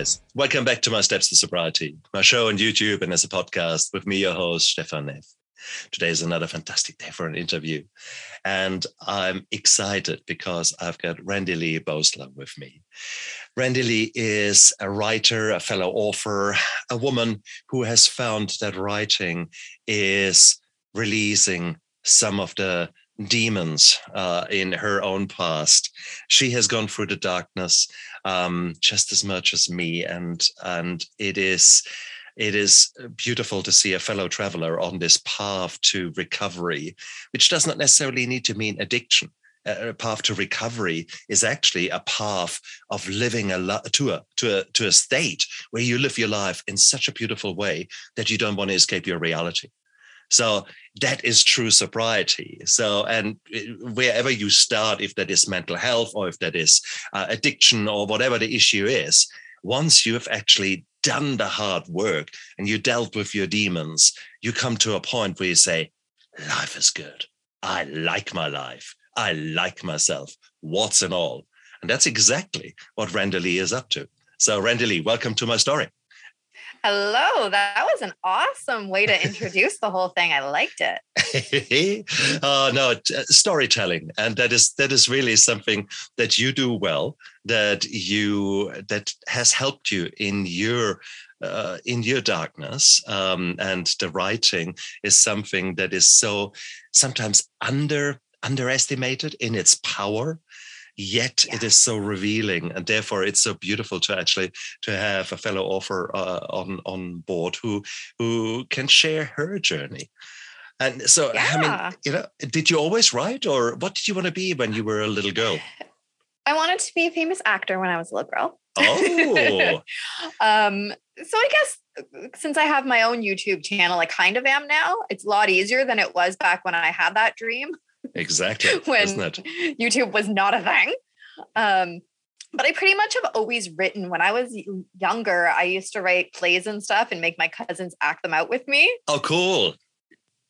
guys. Welcome back to My Steps to Sobriety, my show on YouTube and as a podcast with me, your host, Stefan Neff. Today is another fantastic day for an interview. And I'm excited because I've got Randy Lee Boesler with me. Randy Lee is a writer, a fellow author, a woman who has found that writing is releasing some of the demons uh, in her own past. She has gone through the darkness um, just as much as me, and and it is it is beautiful to see a fellow traveler on this path to recovery, which does not necessarily need to mean addiction. A path to recovery is actually a path of living a lo- to a to a to a state where you live your life in such a beautiful way that you don't want to escape your reality. So that is true sobriety. So, and wherever you start, if that is mental health or if that is uh, addiction or whatever the issue is, once you have actually done the hard work and you dealt with your demons, you come to a point where you say, life is good. I like my life. I like myself. What's and all. And that's exactly what Randy Lee is up to. So, Randy Lee, welcome to my story. Hello, that was an awesome way to introduce the whole thing. I liked it. oh no, uh, storytelling, and that is that is really something that you do well. That you that has helped you in your uh, in your darkness, um, and the writing is something that is so sometimes under underestimated in its power yet yeah. it is so revealing and therefore it's so beautiful to actually to have a fellow author uh, on on board who who can share her journey. And so yeah. i mean you know did you always write or what did you want to be when you were a little girl? I wanted to be a famous actor when i was a little girl. Oh. Um so i guess since i have my own youtube channel i kind of am now. It's a lot easier than it was back when i had that dream Exactly. when YouTube was not a thing. Um, but I pretty much have always written. When I was younger, I used to write plays and stuff and make my cousins act them out with me. Oh, cool.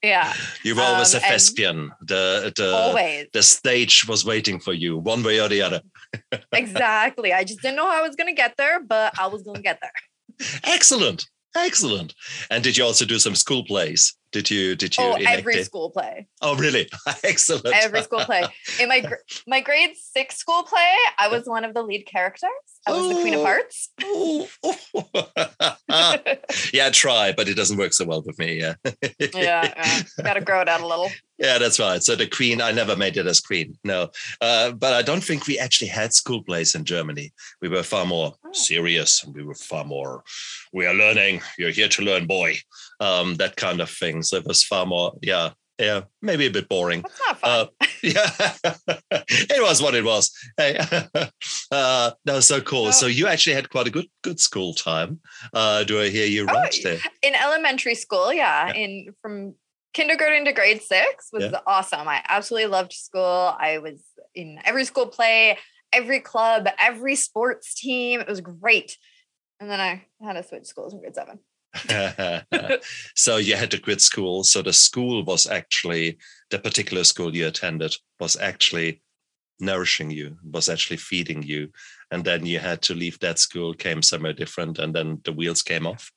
Yeah. You were always um, a thespian. The the always. the stage was waiting for you, one way or the other. exactly. I just didn't know how I was gonna get there, but I was gonna get there. Excellent. Excellent. And did you also do some school plays? Did you? Did you? Oh, every it? school play. Oh, really? Excellent. Every school play. In my my grade six school play, I was one of the lead characters. I was oh, the Queen of Hearts. Oh, oh. yeah, try, but it doesn't work so well with me. Yeah. yeah, yeah. got to grow it out a little. Yeah, that's right. So the Queen, I never made it as Queen. No, uh, but I don't think we actually had school plays in Germany. We were far more oh. serious, and we were far more. We are learning. You're here to learn, boy. Um, that kind of thing. So it was far more. Yeah, yeah, maybe a bit boring. That's not fun. Uh, yeah, it was what it was. Hey, uh, that was so cool. So you actually had quite a good good school time. Uh, do I hear you oh, right there? In elementary school, yeah, yeah. in from kindergarten to grade six was yeah. awesome. I absolutely loved school. I was in every school play, every club, every sports team. It was great. And then I had to switch schools in grade seven. so you had to quit school. So the school was actually the particular school you attended was actually nourishing you, was actually feeding you. And then you had to leave that school, came somewhere different, and then the wheels came off.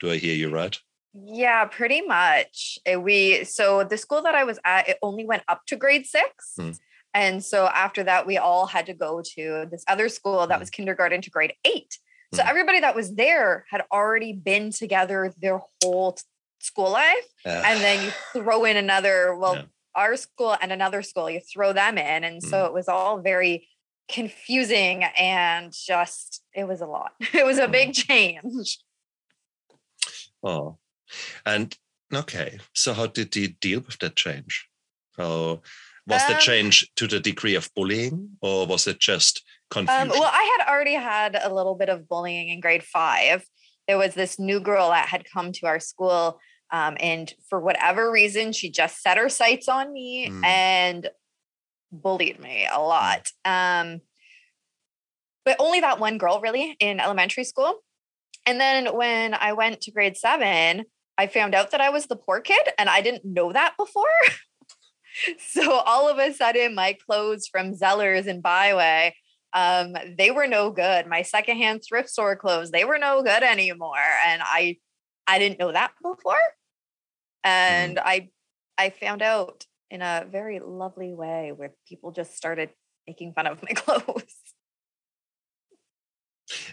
Do I hear you right? Yeah, pretty much. We so the school that I was at, it only went up to grade six. Hmm. And so after that, we all had to go to this other school that hmm. was kindergarten to grade eight. So everybody that was there had already been together their whole school life. Uh, and then you throw in another, well, yeah. our school and another school, you throw them in. And so mm. it was all very confusing and just, it was a lot. It was a big mm. change. Oh, and okay. So how did you deal with that change? So was um, the change to the degree of bullying or was it just confusion? Um, well, I had already had a little bit of bullying in grade five. There was this new girl that had come to our school. Um, and for whatever reason, she just set her sights on me mm. and bullied me a mm. lot. Um, but only that one girl, really, in elementary school. And then when I went to grade seven, I found out that I was the poor kid, and I didn't know that before. so all of a sudden, my clothes from Zellers and Bi-Way Um, they were no good. My secondhand thrift store clothes, they were no good anymore. And I I didn't know that before. And mm. I I found out in a very lovely way where people just started making fun of my clothes.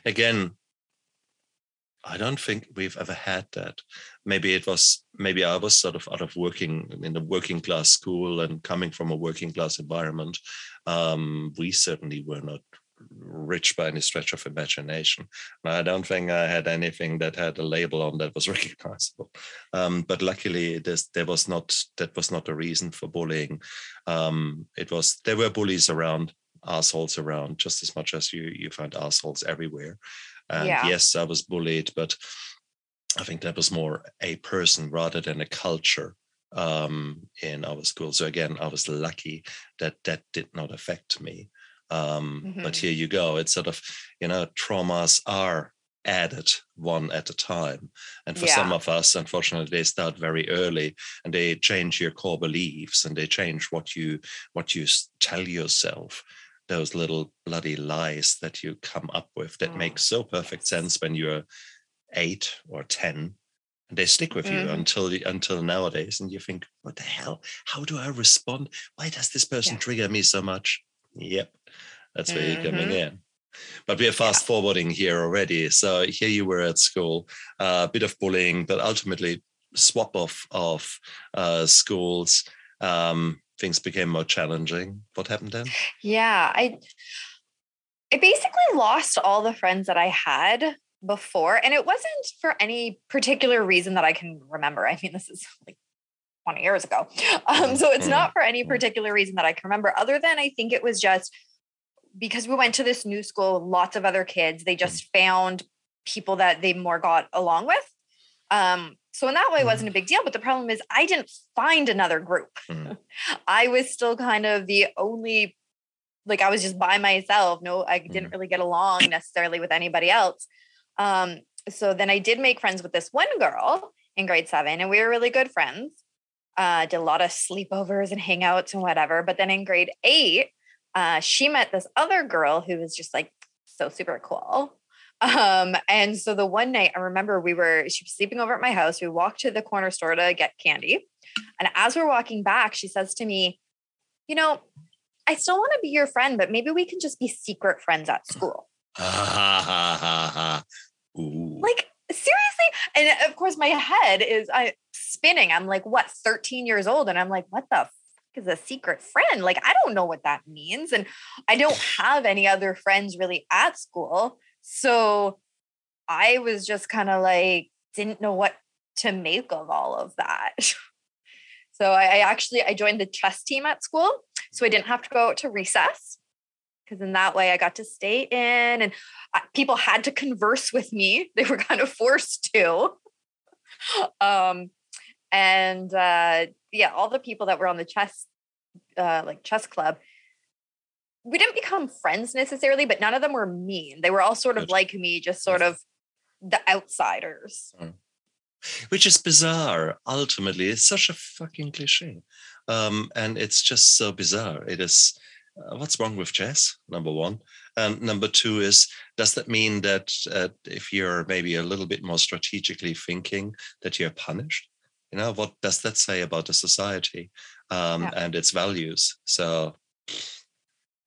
Again, I don't think we've ever had that. Maybe it was, maybe I was sort of out of working in a working class school and coming from a working class environment. Um, we certainly were not rich by any stretch of imagination. I don't think I had anything that had a label on that was recognizable. Um, but luckily, there was not that was not a reason for bullying. Um, it was there were bullies around, assholes around, just as much as you you find assholes everywhere. And yeah. yes, I was bullied, but I think that was more a person rather than a culture um, in our school. So again, I was lucky that that did not affect me. Um, mm-hmm. But here you go. It's sort of, you know, traumas are added one at a time. And for yeah. some of us, unfortunately, they start very early and they change your core beliefs and they change what you what you tell yourself those little bloody lies that you come up with that oh, make so perfect sense when you're eight or ten and they stick with mm-hmm. you until until nowadays and you think what the hell how do i respond why does this person yeah. trigger me so much yep that's where mm-hmm. you're coming mm-hmm. in but we're fast forwarding here already so here you were at school a uh, bit of bullying but ultimately swap off of uh, schools um, things became more challenging. What happened then? Yeah, I I basically lost all the friends that I had before and it wasn't for any particular reason that I can remember. I mean, this is like 20 years ago. Um, so it's mm-hmm. not for any mm-hmm. particular reason that I can remember other than I think it was just because we went to this new school, lots of other kids, they just found people that they more got along with. Um, so in that way, it wasn't a mm. big deal. But the problem is, I didn't find another group. Mm. I was still kind of the only, like, I was just by myself. No, I didn't mm. really get along necessarily with anybody else. Um, so then I did make friends with this one girl in grade seven, and we were really good friends. Uh, did a lot of sleepovers and hangouts and whatever. But then in grade eight, uh, she met this other girl who was just like so super cool. Um, and so the one night I remember we were, she was sleeping over at my house. We walked to the corner store to get candy. And as we're walking back, she says to me, You know, I still want to be your friend, but maybe we can just be secret friends at school. like, seriously? And uh, of course, my head is I spinning. I'm like, what, 13 years old? And I'm like, what the is a secret friend. Like, I don't know what that means. And I don't have any other friends really at school. So I was just kind of like, didn't know what to make of all of that. so I, I, actually I joined the chess team at school. So I didn't have to go out to recess because in that way I got to stay in and I, people had to converse with me. They were kind of forced to. um, and uh, yeah, all the people that were on the chess uh, like chess club, we didn't become friends necessarily, but none of them were mean. They were all sort of Good. like me, just sort of the outsiders. Mm. Which is bizarre. Ultimately, it's such a fucking cliche, um, and it's just so bizarre. It is. Uh, what's wrong with chess? Number one, and number two is does that mean that uh, if you're maybe a little bit more strategically thinking, that you're punished? You know, what does that say about the society um, yeah. and its values? So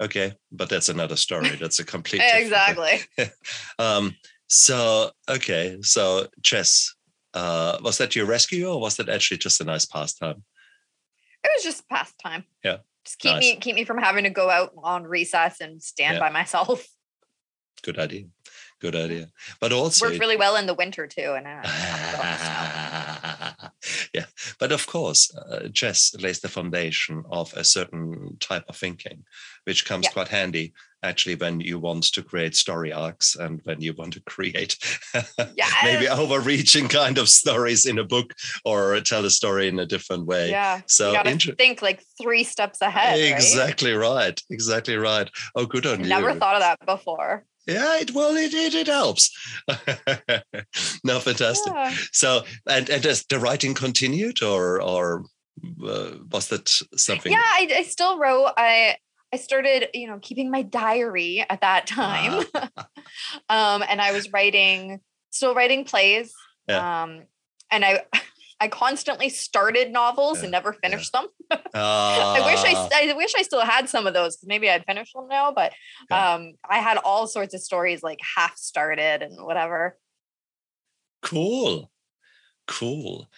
Okay, but that's another story. That's a complete exactly. um, so okay, so chess. Uh, was that your rescue, or was that actually just a nice pastime? It was just pastime. Yeah, just keep nice. me keep me from having to go out on recess and stand yeah. by myself. Good idea. Good idea. But also worked really well in the winter too, and. Uh, yeah, but of course, uh, chess lays the foundation of a certain type of thinking, which comes yeah. quite handy actually when you want to create story arcs and when you want to create yes. maybe overreaching kind of stories in a book or tell a story in a different way. Yeah. So you inter- think like three steps ahead. Exactly right. right. Exactly right. Oh, good on I you. Never thought of that before. Yeah, it, well, it it, it helps. no, fantastic. Yeah. So, and and does the writing continued, or or uh, was that something? Yeah, I, I still wrote. I I started, you know, keeping my diary at that time. um, and I was writing, still writing plays. Yeah. Um, and I I constantly started novels and never finished yeah. them. uh, I wish I ah. I wish I still had some of those because maybe I'd finish them now. But yeah. um, I had all sorts of stories like half started and whatever. Cool, cool.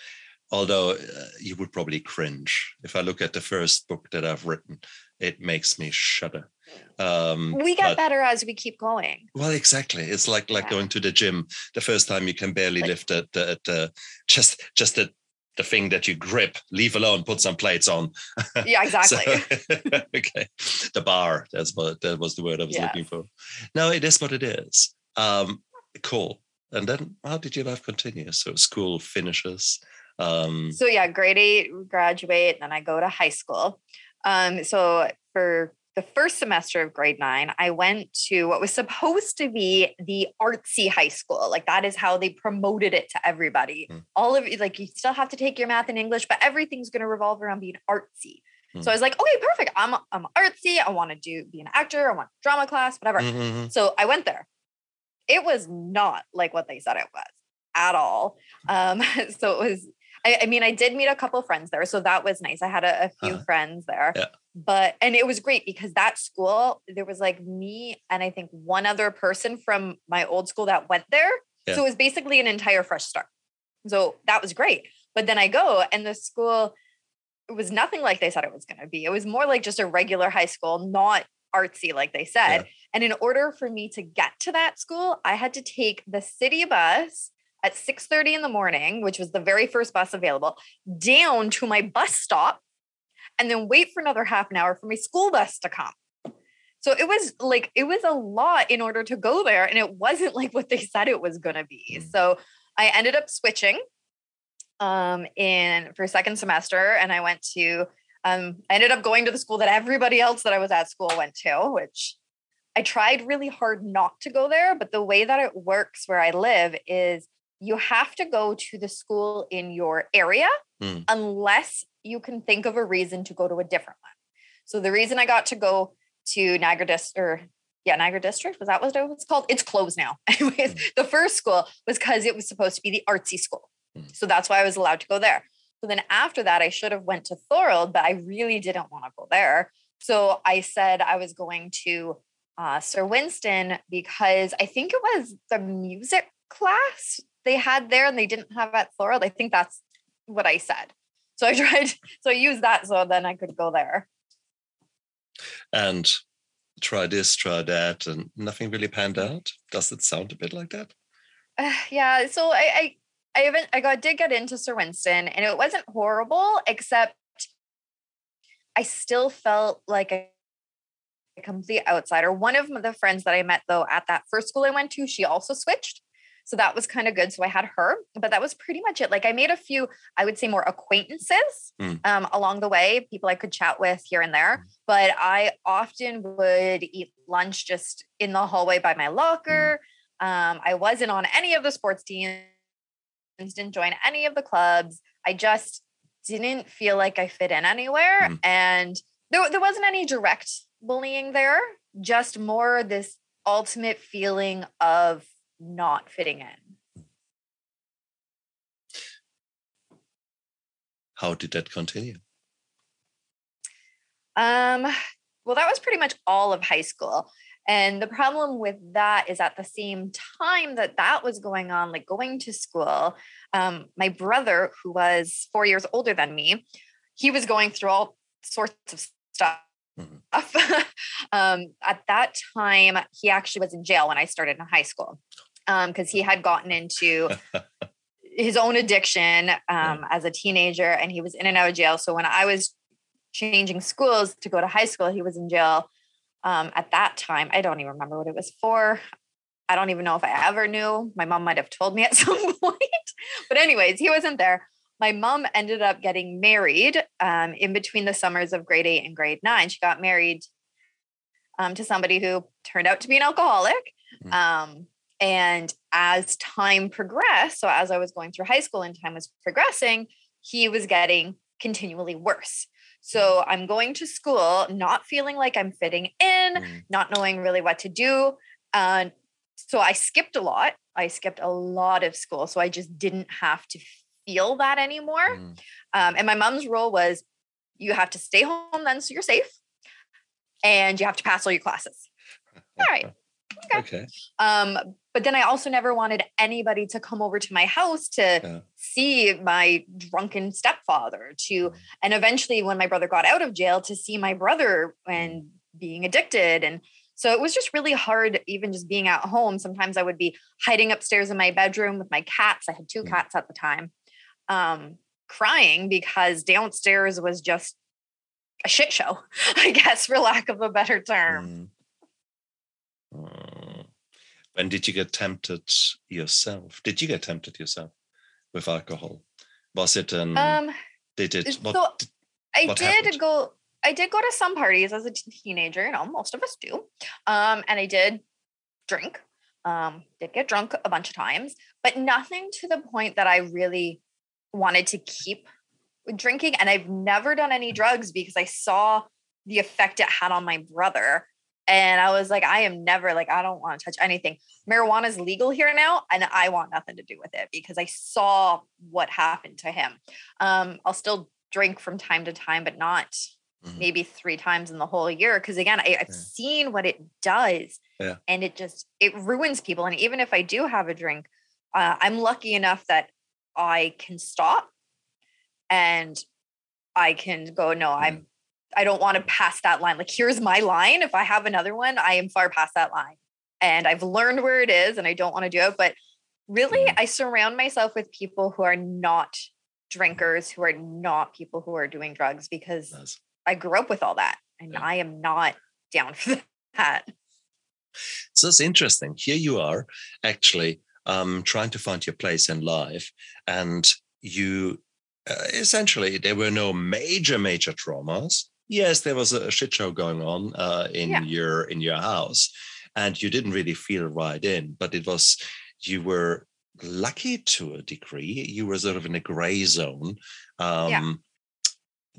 Although uh, you would probably cringe if I look at the first book that I've written it makes me shudder. Um, we get but, better as we keep going. Well, exactly. It's like like yeah. going to the gym. The first time you can barely like, lift it, the, the just just the the thing that you grip. Leave alone. Put some plates on. Yeah, exactly. so, okay, the bar. That's what that was the word I was looking for. No, it is what it is. Um, cool. And then, how did your life continue? So school finishes. Um, so yeah, grade eight, graduate, and then I go to high school. Um, so for the first semester of grade nine, I went to what was supposed to be the artsy high school. Like that is how they promoted it to everybody. Mm. All of like you still have to take your math and English, but everything's going to revolve around being artsy. Mm. So I was like, okay, perfect. I'm I'm artsy. I want to do be an actor. I want drama class, whatever. Mm-hmm. So I went there. It was not like what they said it was at all. Um, so it was I, I, mean, I did meet a couple friends there, so that was nice. I had a, a few uh-huh. friends there, yeah. but and it was great because that school there was like me and I think one other person from my old school that went there. Yeah. So it was basically an entire fresh start. So that was great. But then I go and the school it was nothing like they said it was going to be. It was more like just a regular high school, not artsy like they said. Yeah. And in order for me to get to that school, I had to take the city bus at 6:30 in the morning, which was the very first bus available, down to my bus stop and then wait for another half an hour for my school bus to come. So it was like it was a lot in order to go there and it wasn't like what they said it was going to be. Mm. So I ended up switching um in for second semester and I went to um I ended up going to the school that everybody else that I was at school went to, which I tried really hard not to go there, but the way that it works where I live is you have to go to the school in your area mm. unless you can think of a reason to go to a different one. So the reason I got to go to Niagara District, or yeah, Niagara District, was that what it was called? It's closed now. Anyways, mm. the first school was because it was supposed to be the artsy school. Mm. So that's why I was allowed to go there. So then after that, I should have went to Thorold, but I really didn't want to go there. So I said I was going to uh, Sir Winston because I think it was the music class they had there and they didn't have at Thorold. I think that's what I said. So I tried, so I used that so then I could go there. And try this, try that, and nothing really panned out. Does it sound a bit like that? Uh, yeah. So I, I, I even I got did get into Sir Winston, and it wasn't horrible, except I still felt like a, a complete outsider. One of the friends that I met though at that first school I went to, she also switched. So that was kind of good. So I had her, but that was pretty much it. Like I made a few, I would say more acquaintances mm. um, along the way, people I could chat with here and there. Mm. But I often would eat lunch just in the hallway by my locker. Mm. Um, I wasn't on any of the sports teams, didn't join any of the clubs. I just didn't feel like I fit in anywhere. Mm. And there, there wasn't any direct bullying there, just more this ultimate feeling of not fitting in. How did that continue? Um, well, that was pretty much all of high school. And the problem with that is at the same time that that was going on, like going to school, um, my brother, who was four years older than me, he was going through all sorts of stuff. Mm-hmm. um, at that time, he actually was in jail when I started in high school because um, he had gotten into his own addiction um, as a teenager and he was in and out of jail. So when I was changing schools to go to high school, he was in jail um, at that time. I don't even remember what it was for. I don't even know if I ever knew. My mom might have told me at some point. but, anyways, he wasn't there. My mom ended up getting married um, in between the summers of grade eight and grade nine. She got married um, to somebody who turned out to be an alcoholic. Mm. And as time progressed, so as I was going through high school and time was progressing, he was getting continually worse. So I'm going to school, not feeling like I'm fitting in, Mm. not knowing really what to do. And so I skipped a lot. I skipped a lot of school. So I just didn't have to feel that anymore. Mm. Um, and my mom's rule was you have to stay home then so you're safe and you have to pass all your classes. All right. Okay. Um, but then I also never wanted anybody to come over to my house to Yeah. see my drunken stepfather to Mm. and eventually when my brother got out of jail to see my brother and being addicted and so it was just really hard even just being at home sometimes i would be hiding upstairs in my bedroom with my cats i had two Mm. cats at the time um crying because downstairs was just a shit show i guess for lack of a better term Mm. Mm. When did you get tempted yourself? Did you get tempted yourself with alcohol? Was it an? um did it? So did- I What did happened? go. I did go to some parties as a teenager. You know, most of us do. Um, and I did drink. Um, did get drunk a bunch of times, but nothing to the point that I really wanted to keep drinking. And I've never done any drugs because I saw the effect it had on my brother. And I was like, I am never like, I don't want to touch anything. Marijuana is legal here now, and I want nothing to do with it because I saw what happened to him. Um, I'll still drink from time to time, but not Mhm. maybe three times in the whole year. Because again, I, I've Yeah. seen what it does, Yeah. and it just it ruins people. And even if I do have a drink, uh, I'm lucky enough that I can stop, and I can go. No, I'm. I don't want to pass that line. Like here's my line. If I have another one, I am far past that line, and I've learned where it is, and I don't want to do it. But really, Mhm. I surround myself with people who are not drinkers, who are not people who are doing drugs, because Nice. I grew up with all that and Yeah. I am not down for that. So it's interesting. Here you are, actually um, trying to find your place in life, and you uh, essentially there were no major major traumas. Yes, there was a shit show going on uh, in Yeah. your in your house, and you didn't really feel right in. But it was you were lucky to a degree. You were sort of in a gray zone. Um, Yeah.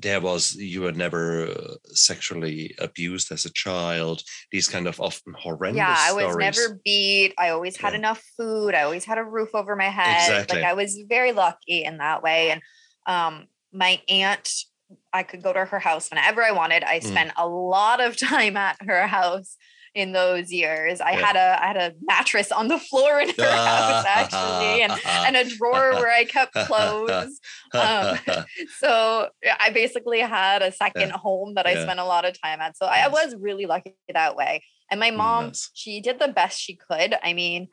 There was you were never uh, sexually abused as a child. These kind of often horrendous. yeah, I was stories. never beat. I always had Yeah. enough food. I always had a roof over my head. Exactly. Like I was very lucky in that way. And um, my aunt, I could go to her house whenever I wanted. I Mm. spent a lot of time at her house in those years. I Yeah. had a I had a mattress on the floor in her house actually, and and a drawer where I kept clothes. um, so I basically had a second home that I Yeah. spent a lot of time at. So I, I was really lucky that way. And my mom, Nice. she did the best she could. I mean,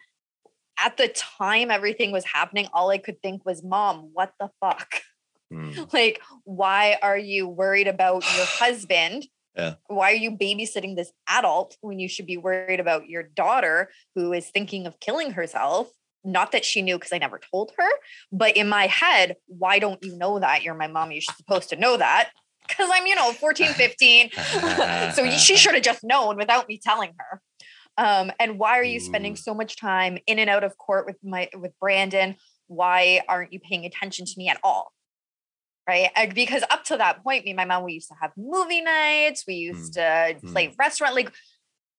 at the time everything was happening, all I could think was, Mom, what the fuck? Mm, Like, why are you worried about your husband? Yeah. Why are you babysitting this adult when you should be worried about your daughter who is thinking of killing herself? Not that she knew because I never told her, but in my head, why don't you know that? You're my mom. You're supposed to know that because I'm, you know, 14, 15. so she should have just known without me telling her. Um, and why are you spending so much time in and out of court with my with Brandon? Why aren't you paying attention to me at all? Right. Because up to that point, me and my mom, we used to have movie nights, we used to play restaurant. Like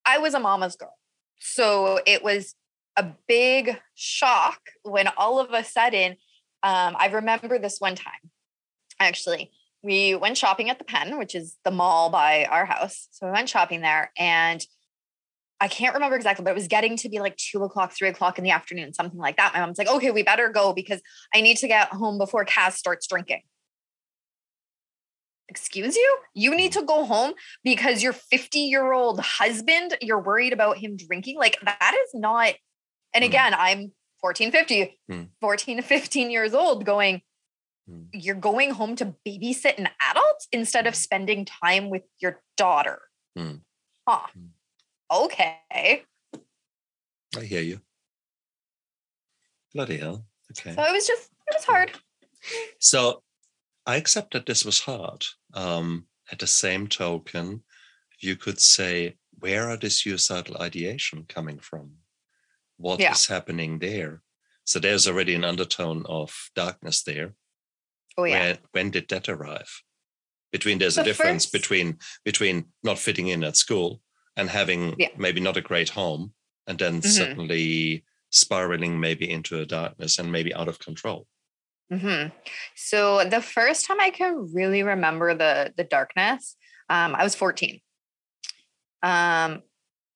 I was a mama's girl. So it was a big shock when all of a sudden, um, I remember this one time, actually, we went shopping at the Pen, which is the mall by our house. So we went shopping there and I can't remember exactly, but it was getting to be like two o'clock, three o'clock in the afternoon, something like that. My mom's like, okay, we better go because I need to get home before Kaz starts drinking. Excuse you? You need to go home because your 50 year old husband, you're worried about him drinking. Like that is not. And Mm. again, I'm 14, 50, Mm. 14 to 15 years old going, Mm. you're going home to babysit an adult instead of Mm. spending time with your daughter. Mm. Huh. Mm. Okay. I hear you. Bloody hell. Okay. So it was just, it was hard. So I accept that this was hard. Um, at the same token, you could say, where are the suicidal ideation coming from? What is Yeah. happening there? So there's already an undertone of darkness there. Oh, yeah. Where, when did that arrive? between there's The a difference first- between between not fitting in at school and having Yeah. maybe not a great home and then Mhm. suddenly spiraling maybe into a darkness and maybe out of control hmm So the first time I can really remember the the darkness, um, I was 14. Um,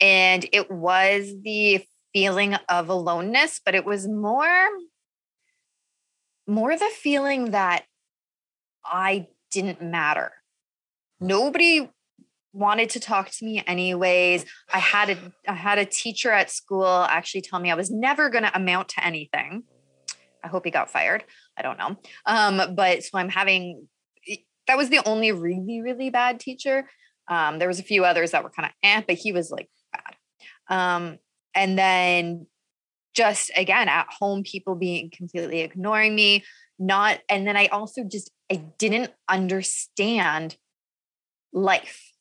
and it was the feeling of aloneness, but it was more more the feeling that I didn't matter. Nobody wanted to talk to me anyways. I had a I had a teacher at school actually tell me I was never going to amount to anything. I hope he got fired. I don't know. Um, but so I'm having that was the only really, really bad teacher. Um, there was a few others that were kind of eh, but he was like bad. Um, and then just again at home, people being completely ignoring me, not, and then I also just I didn't understand life.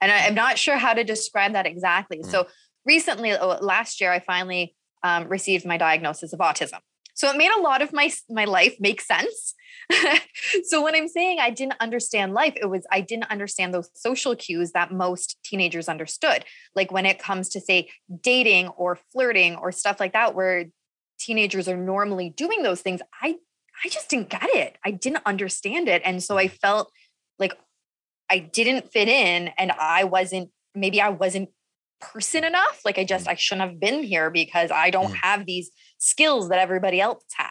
And I, am not sure how to describe that exactly. Mm. So recently, oh, last year, I finally um, received my diagnosis of autism. So it made a lot of my my life make sense. so when I'm saying I didn't understand life, it was I didn't understand those social cues that most teenagers understood. Like when it comes to say dating or flirting or stuff like that, where teenagers are normally doing those things, I I just didn't get it. I didn't understand it, and so I felt like I didn't fit in, and I wasn't maybe I wasn't person enough. Like I just I shouldn't have been here because I don't Mm. have these skills that everybody else has.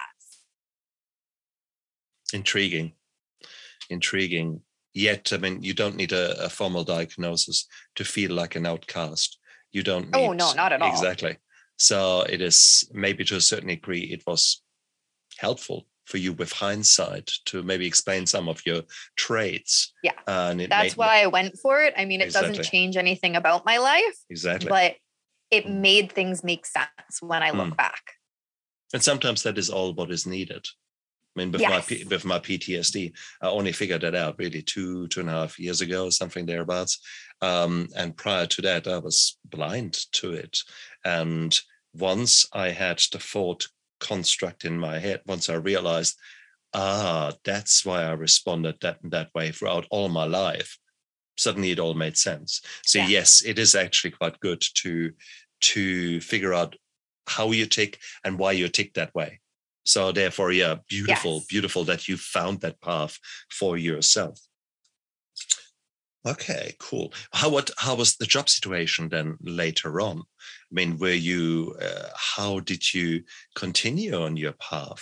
intriguing intriguing yet i mean you don't need a, a formal diagnosis to feel like an outcast you don't need, Oh, no, not at all. exactly so it is maybe to a certain degree it was helpful for you with hindsight to maybe explain some of your traits Yeah. and That's made, why I went for it. I mean, it Exactly. doesn't change anything about my life, exactly but it Mm. made things make sense when I look Mm. back. And sometimes that is all what is needed I mean, with my Yes. P- with my PTSD, I only figured that out really two two and a half years ago, something thereabouts. Um, and prior to that, I was blind to it. And once I had the thought construct in my head, once I realized, ah, that's why I responded that that way throughout all my life. Suddenly, it all made sense. So Yeah. yes, it is actually quite good to to figure out how you tick and why you tick that way. So therefore, yeah, beautiful, Yes. beautiful that you found that path for yourself. Okay, cool. How what how was the job situation then later on? I mean, were you uh, how did you continue on your path?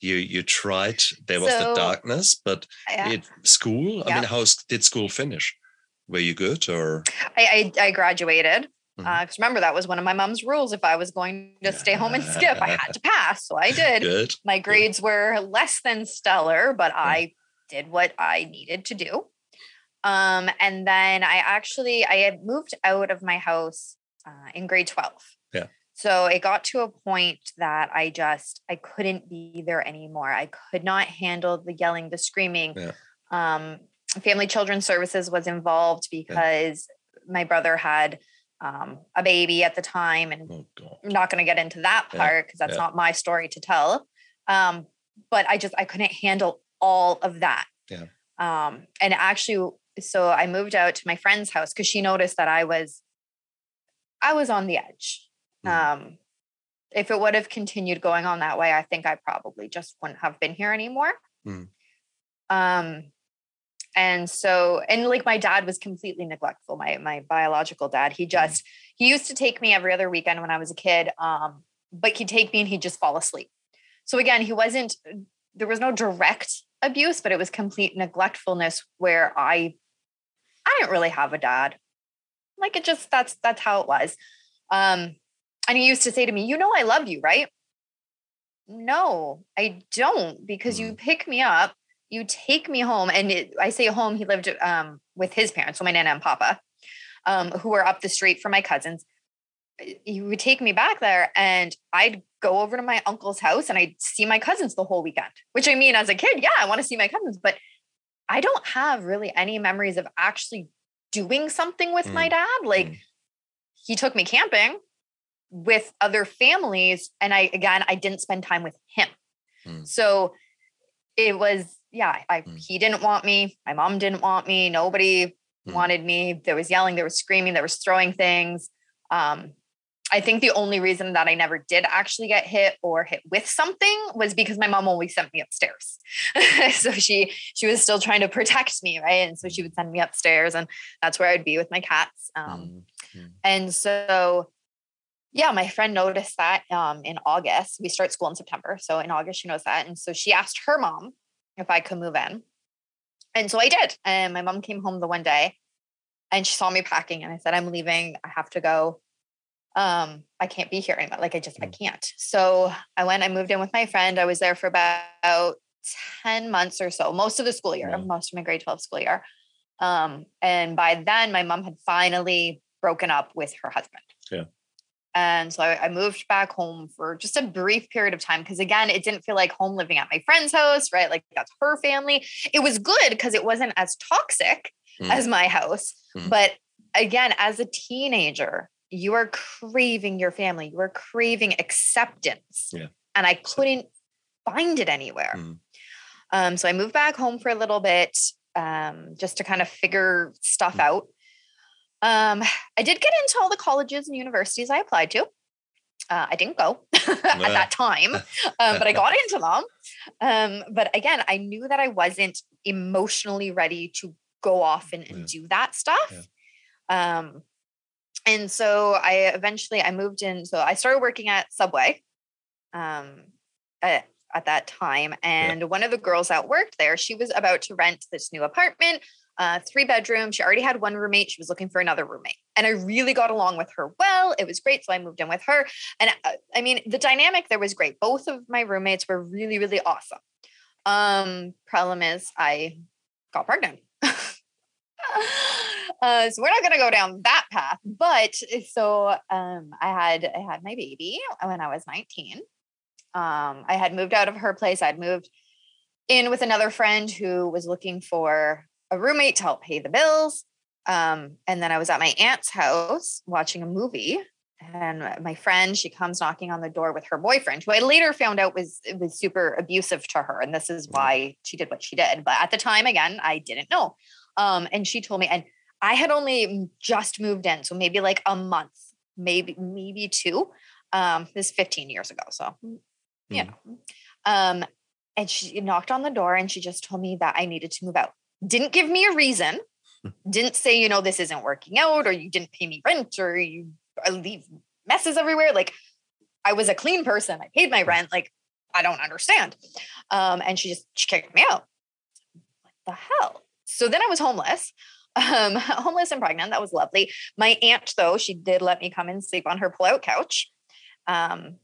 You you tried there was the darkness, but Yeah. it school. I mean, how did school finish? Were you good or I, I, I graduated. Because remember, that was one of my mom's rules. If I was going to stay home and skip, I had to pass. So I did. good? My grades were less than stellar, but I did what I needed to do. Um, and then I actually I had moved out of my house uh, in grade 12. Yeah. So it got to a point that I just I couldn't be there anymore. I could not handle the yelling, the screaming. Yeah. Um, Family Children's Services was involved because my brother had um, a baby at the time, and Oh I'm not going to get into that part because that's yeah. not my story to tell. Um, but I just I couldn't handle all of that. Yeah. Um, and actually, so I moved out to my friend's house because she noticed that I was I was on the edge. Mhm. Um, if it would have continued going on that way, I think I probably just wouldn't have been here anymore. Mm. Um, and so, and like my dad was completely neglectful. My my biological dad, he just he used to take me every other weekend when I was a kid. Um, but he'd take me and he'd just fall asleep. So again, he wasn't. There was no direct abuse, but it was complete neglectfulness where I I didn't really have a dad. Like it just that's that's how it was. Um, and he used to say to me, "You know, I love you, right?" No, I don't, because you pick me up, you take me home, and it, I say home. He lived um, with his parents, so my nana and papa, um, who were up the street from my cousins. He would take me back there, and I'd go over to my uncle's house, and I'd see my cousins the whole weekend. Which I mean, as a kid, yeah, I want to see my cousins, but I don't have really any memories of actually doing something with my Mm, dad. Like mm. he took me camping with other families and I again I didn't spend time with him. Mm. So it was yeah, I mm. he didn't want me. My mom didn't want me. Nobody mm. wanted me. There was yelling, there was screaming, there was throwing things. Um, I think the only reason that I never did actually get hit or hit with something was because my mom always sent me upstairs. so she she was still trying to protect me, right? And so she would send me upstairs, and that's where I'd be with my cats. Um, mm-hmm. And so, yeah, my friend noticed that um, in August. We start school in September, so in August she knows that, and so she asked her mom if I could move in, and so I did. And my mom came home the one day, and she saw me packing, and I said, "I'm leaving. I have to go." um i can't be here anymore like i just i mm. can't so i went i moved in with my friend i was there for about 10 months or so most of the school year yeah. most of my grade 12 school year um and by then my mom had finally broken up with her husband yeah and so I, I moved back home for just a brief period of time because again it didn't feel like home living at my friend's house right like that's her family it was good because it wasn't as toxic mm. as my house mm. but again as a teenager you are craving your family you are craving acceptance yeah. and i couldn't find it anywhere mm. um, so i moved back home for a little bit um, just to kind of figure stuff mm. out um, i did get into all the colleges and universities i applied to uh, I didn't go at that time, um, but I got into them. Um, but again, I knew that I wasn't emotionally ready to go off and, and yeah. do that stuff. Yeah. Um, and so I eventually I moved in. So I started working at Subway um, at, at that time. And yeah. one of the girls that worked there, she was about to rent this new apartment, uh, three bedrooms. She already had one roommate. She was looking for another roommate. And I really got along with her well. It was great. So I moved in with her. And uh, I mean, the dynamic there was great. Both of my roommates were really, really awesome. Um, problem is I got pregnant. Uh, so we're not going to go down that path. But eh, so um, I had I had my baby when I was 19. Um, I had moved out of her place. I'd moved in with another friend who was looking for a roommate to help pay the bills. Um, and then I was at my aunt's house watching a movie. And my friend, she comes knocking on the door with her boyfriend, who I later found out was was super abusive to her, and this is mm. why she did what she did. But at the time, again, I didn't know. Um, and she told me, and I had only just moved in, so maybe like a month, maybe maybe two. Um, this is 15 years ago, so yeah. mm. Um, and she knocked on the door and she just told me that I needed to move out. Didn't give me a reason. didn't say, you know, this isn't working out, or you didn't pay me rent, or you leave messes everywhere. Like I was a clean person. I paid my rent. Like I don't understand. Um, and she just she kicked me out. What the hell? So then I was homeless um, homeless and pregnant. That was lovely. My aunt, though, she did let me come and sleep on her pull-out couch. Um,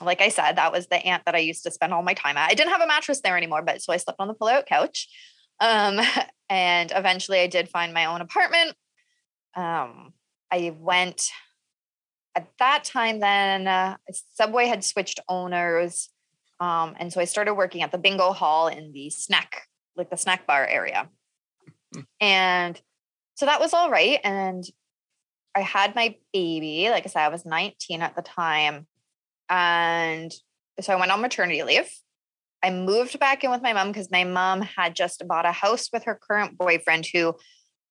like I said, that was the aunt that I used to spend all my time at. I didn't have a mattress there anymore, but so I slept on the pull-out couch. Um, and eventually, I did find my own apartment. Um, I went at that time. Then uh, Subway had switched owners, um, and so I started working at the bingo hall in the snack, like the snack bar area. Hmm. And so that was all right. And I had my baby. Like I said, I was 19 at the time. And so I went on maternity leave. I moved back in with my mom because my mom had just bought a house with her current boyfriend who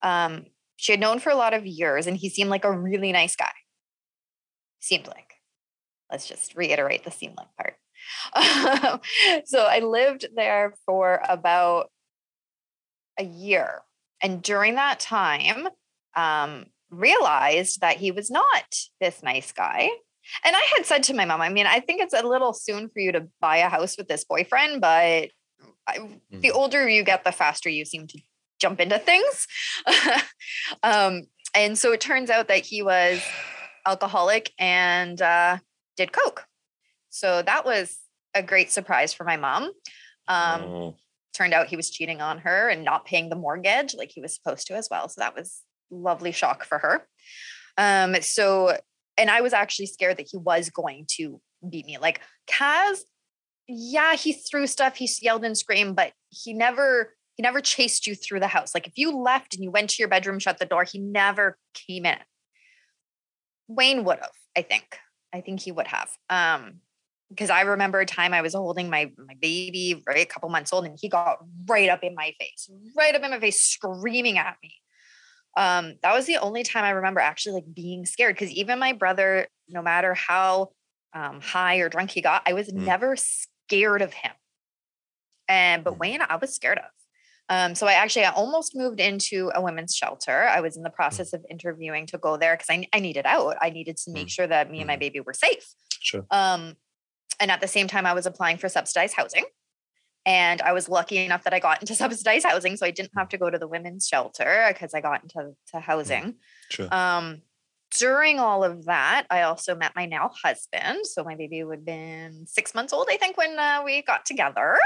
um, she had known for a lot of years. And he seemed like a really nice guy. Seemed like. Let's just reiterate the seemed like part. so I lived there for about a year and during that time, um, realized that he was not this nice guy. And I had said to my mom, I mean, I think it's a little soon for you to buy a house with this boyfriend, but I, mm-hmm. the older you get, the faster you seem to jump into things. um, and so it turns out that he was alcoholic and uh, did coke. So that was a great surprise for my mom. Um, oh turned out he was cheating on her and not paying the mortgage like he was supposed to as well. So that was lovely shock for her. Um, so, and I was actually scared that he was going to beat me. Like Kaz, yeah, he threw stuff, he yelled and screamed, but he never he never chased you through the house. Like if you left and you went to your bedroom, shut the door, he never came in. Wayne would have, I think. I think he would have. Um, because I remember a time I was holding my my baby, right, a couple months old, and he got right up in my face, right up in my face, screaming at me. Um, that was the only time I remember actually like being scared. Because even my brother, no matter how um, high or drunk he got, I was mm. never scared of him. And but mm. Wayne, I was scared of. Um, so I actually I almost moved into a women's shelter. I was in the mm. process of interviewing to go there because I, I needed out. I needed to make sure that me and my baby were safe. Sure. Um, and at the same time, I was applying for subsidized housing. And I was lucky enough that I got into subsidized housing. So I didn't have to go to the women's shelter because I got into to housing. Sure. Um, during all of that, I also met my now husband. So my baby would have been six months old, I think, when uh, we got together.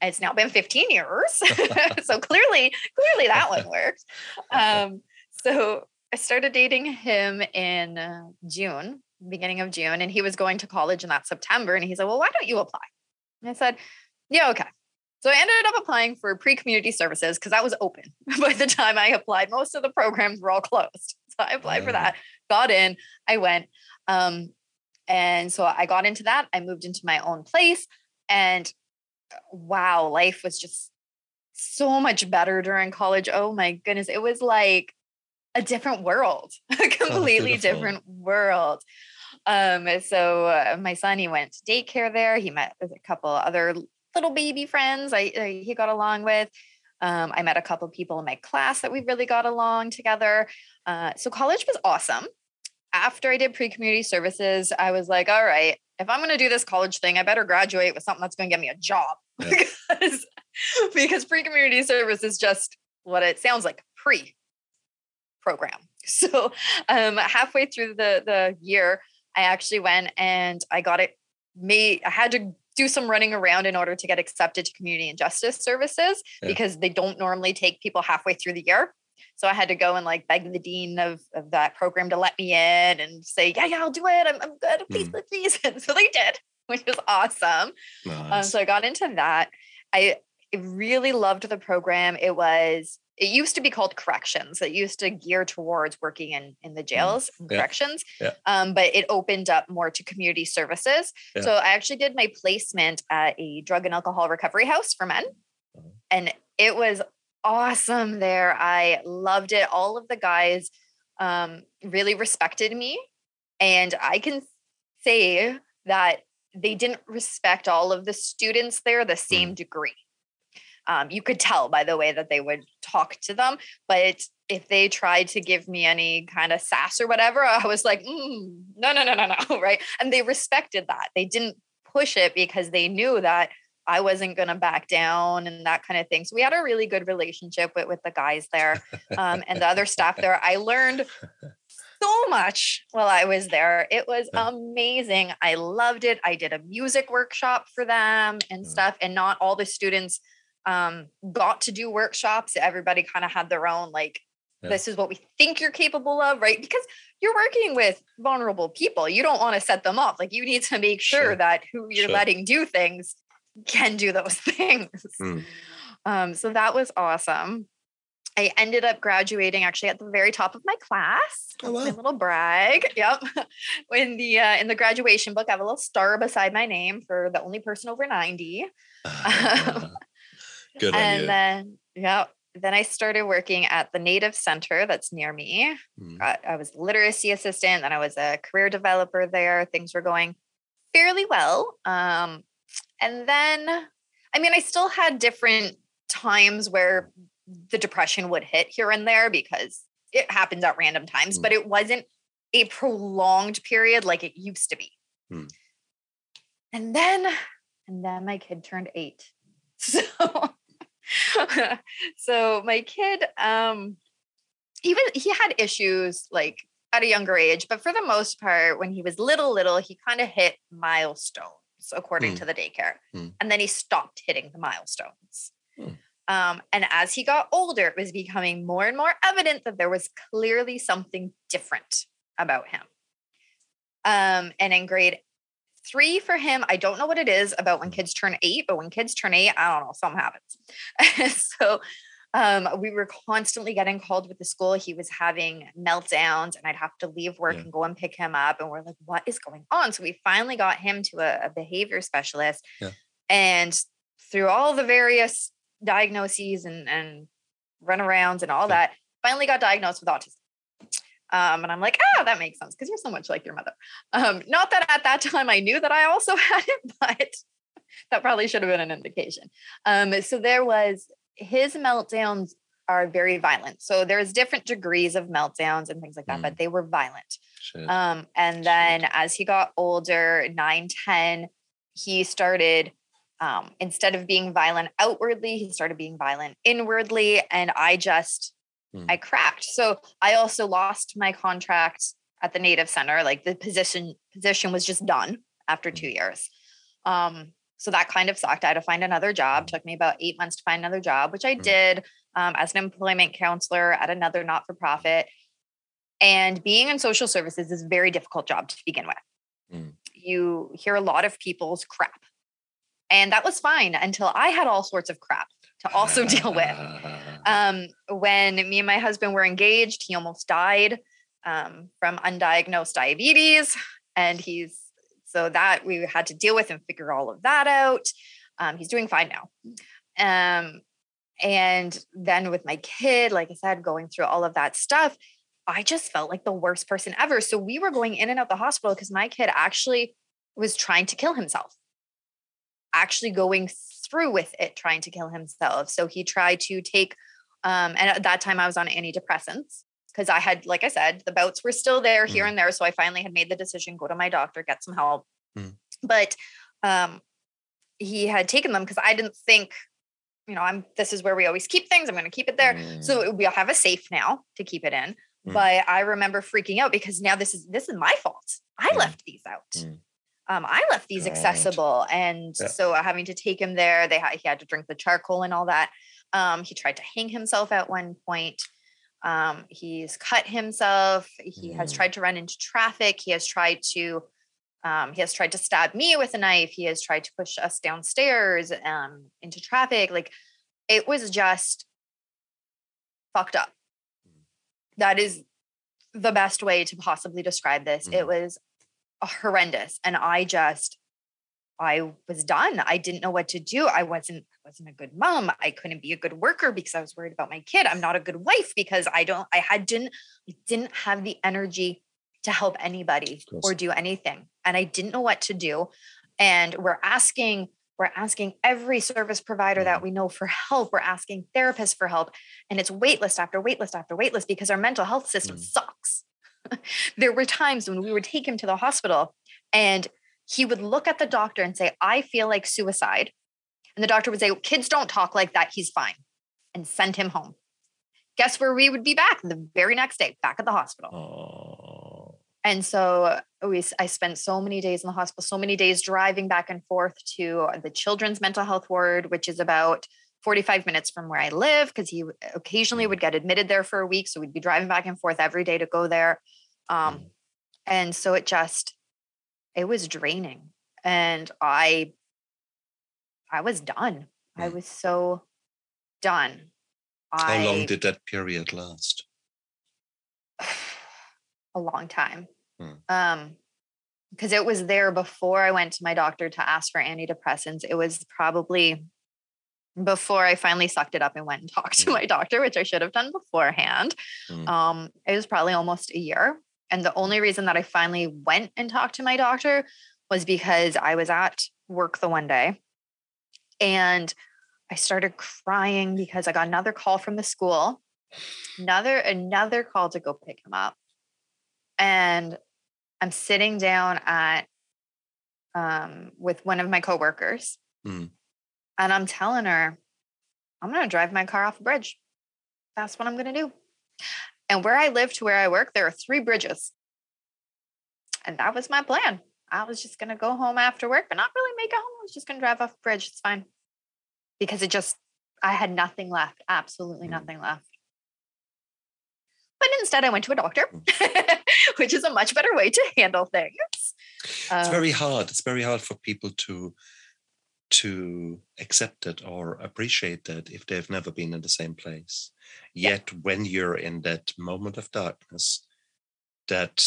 It's now been 15 years. so clearly, clearly that one worked. Um, so I started dating him in uh, June beginning of June, and he was going to college in that September. And he said, Well, why don't you apply? And I said, Yeah, okay. So I ended up applying for pre community services because that was open by the time I applied. Most of the programs were all closed. So I applied for that, got in, I went. Um, and so I got into that. I moved into my own place. And uh, wow, life was just so much better during college. Oh my goodness. It was like a different world, a oh, completely oh, different world. Um, so uh, my son, he went to daycare there. He met with a couple other little baby friends I, I he got along with. Um, I met a couple people in my class that we really got along together. Uh, so college was awesome. After I did pre-community services, I was like, all right, if I'm going to do this college thing, I better graduate with something that's going to get me a job yeah. because, because pre-community service is just what it sounds like pre program. So um, halfway through the the year, I actually went and I got it made. I had to do some running around in order to get accepted to community and justice services yeah. because they don't normally take people halfway through the year. So I had to go and like beg the dean of, of that program to let me in and say, yeah, yeah, I'll do it. I'm, I'm good. Please, mm. please, And so they did, which was awesome. Um, nice. Um, so I got into that. I really loved the program. It was it used to be called corrections. It used to gear towards working in in the mm, jails and yeah. corrections. Yeah. Um, but it opened up more to community services. Yeah. So I actually did my placement at a drug and alcohol recovery house for men. Uh-huh. And it was awesome there. I loved it. All of the guys um, really respected me. And I can say that they didn't respect all of the students there the same mm. degree. Um, you could tell by the way that they would talk to them. But if they tried to give me any kind of sass or whatever, I was like, mm, no, no, no, no, no. Right. And they respected that. They didn't push it because they knew that I wasn't going to back down and that kind of thing. So we had a really good relationship with, with the guys there um, and the other staff there. I learned so much while I was there. It was amazing. I loved it. I did a music workshop for them and stuff, and not all the students um, got to do workshops. Everybody kind of had their own, like, yeah. this is what we think you're capable of, right? Because you're working with vulnerable people. You don't want to set them up. Like, you need to make sure, sure. that who you're sure. letting do things can do those things. Mm. Um, so that was awesome. I ended up graduating actually at the very top of my class. Oh, wow. My little brag. Yep. in the uh, in the graduation book, I have a little star beside my name for the only person over 90. Uh, Good and you. then, yeah, then I started working at the Native Center that's near me. Mm. I, I was literacy assistant, then I was a career developer there. Things were going fairly well. Um, and then, I mean, I still had different times where the depression would hit here and there because it happens at random times, mm. but it wasn't a prolonged period like it used to be. Mm. And then, and then my kid turned eight. So so my kid, um, even he had issues like at a younger age, but for the most part, when he was little, little, he kind of hit milestones according mm. to the daycare, mm. and then he stopped hitting the milestones. Mm. Um, and as he got older, it was becoming more and more evident that there was clearly something different about him. Um, and in grade Three for him, I don't know what it is about when mm. kids turn eight, but when kids turn eight, I don't know, something happens. so um, we were constantly getting called with the school. He was having meltdowns, and I'd have to leave work Yeah. and go and pick him up. And we're like, what is going on? So we finally got him to a, a behavior specialist. Yeah. And through all the various diagnoses and, and runarounds and all Yeah. that, finally got diagnosed with autism. Um, and I'm like, ah, that makes sense because you're so much like your mother. Um, not that at that time I knew that I also had it, but that probably should have been an indication. Um, so there was his meltdowns are very violent. So there's different degrees of meltdowns and things like that, but they were violent. Shit. Um, and then as he got older, 9, 10, he started, um, instead of being violent outwardly, he started being violent inwardly. And I just, Mm. I cracked. So I also lost my contract at the Native Center. Like the position position was just done after two years. Um, so that kind of sucked. I had to find another job. Took me about eight months to find another job, which I Mm. did um, as an employment counselor at another not for profit. And being in social services is a very difficult job to begin with. Mm. You hear a lot of people's crap. And that was fine until I had all sorts of crap to also deal with. Um, when me and my husband were engaged, he almost died um, from undiagnosed diabetes. And he's so that we had to deal with and figure all of that out. Um, he's doing fine now. Um, and then with my kid, like I said, going through all of that stuff, I just felt like the worst person ever. So we were going in and out the hospital because my kid actually was trying to kill himself, actually going through with it, trying to kill himself. So he tried to take, um, and at that time I was on antidepressants because I had, like I said, the bouts were still there here Mm. and there. So I finally had made the decision, go to my doctor, get some help. Mm. But um, he had taken them because I didn't think, you know, I'm this is where we always keep things. I'm going to keep it there. Mm. So we'll have a safe now to keep it in. Mm. But I remember freaking out because now this is this is my fault. I Mm. left these out. Um, I left these God. accessible, and Yeah. so having to take him there, they he had to drink the charcoal and all that. Um, he tried to hang himself at one point. Um, he's cut himself. He has Mm. tried to run into traffic. He has tried to um, he has tried to stab me with a knife. He has tried to push us downstairs um, into traffic. Like it was just fucked up. That is the best way to possibly describe this. It Mhm. was horrendous, and I just I was done. I didn't know what to do. I wasn't I wasn't a good mom. I couldn't be a good worker because I was worried about my kid. I'm not a good wife because I don't I had didn't I didn't have the energy to help anybody or do anything. And I didn't know what to do. And we're asking we're asking every service provider that we know for help. We're asking therapists for help. And it's waitlist after waitlist after waitlist because our mental health system Mm. sucks. there were times when we would take him to the hospital and he would look at the doctor and say, I feel like suicide. And the doctor would say, Kids don't talk like that. He's fine. And send him home. Guess where we would be back the very next day, back at the hospital. Oh. And so we, s- I spent so many days in the hospital, so many days driving back and forth to the children's mental health ward, which is about 45 minutes from where I live, because he occasionally would get admitted there for a week. So we'd be driving back and forth every day to go there. Um, Mm. and so it just, it was draining. And I, I was done. I Mm. was so done. How I, long did that period last? a long time. Hmm. Um, because it was there before I went to my doctor to ask for antidepressants. It was probably before I finally sucked it up and went and talked to Hmm. my doctor, which I should have done beforehand. Hmm. Um, it was probably almost a year. And the only reason that I finally went and talked to my doctor was because I was at work the one day and I started crying because I got another call from the school, another another call to go pick him up. And I'm sitting down at um, with one of my coworkers, Mm. and I'm telling her, I'm gonna drive my car off a bridge. That's what I'm gonna do. And where I live to where I work, there are three bridges. And that was my plan. I was just gonna go home after work, but not really make it home. I was just gonna drive off bridge. It's fine. Because it just I had nothing left, absolutely Mm. nothing left. But instead I went to a doctor, Mm. which is a much better way to handle things. it's Um, very hard. It's very hard for people to to accept it or appreciate that if they've never been in the same place. Yet yeah. when you're in that moment of darkness, that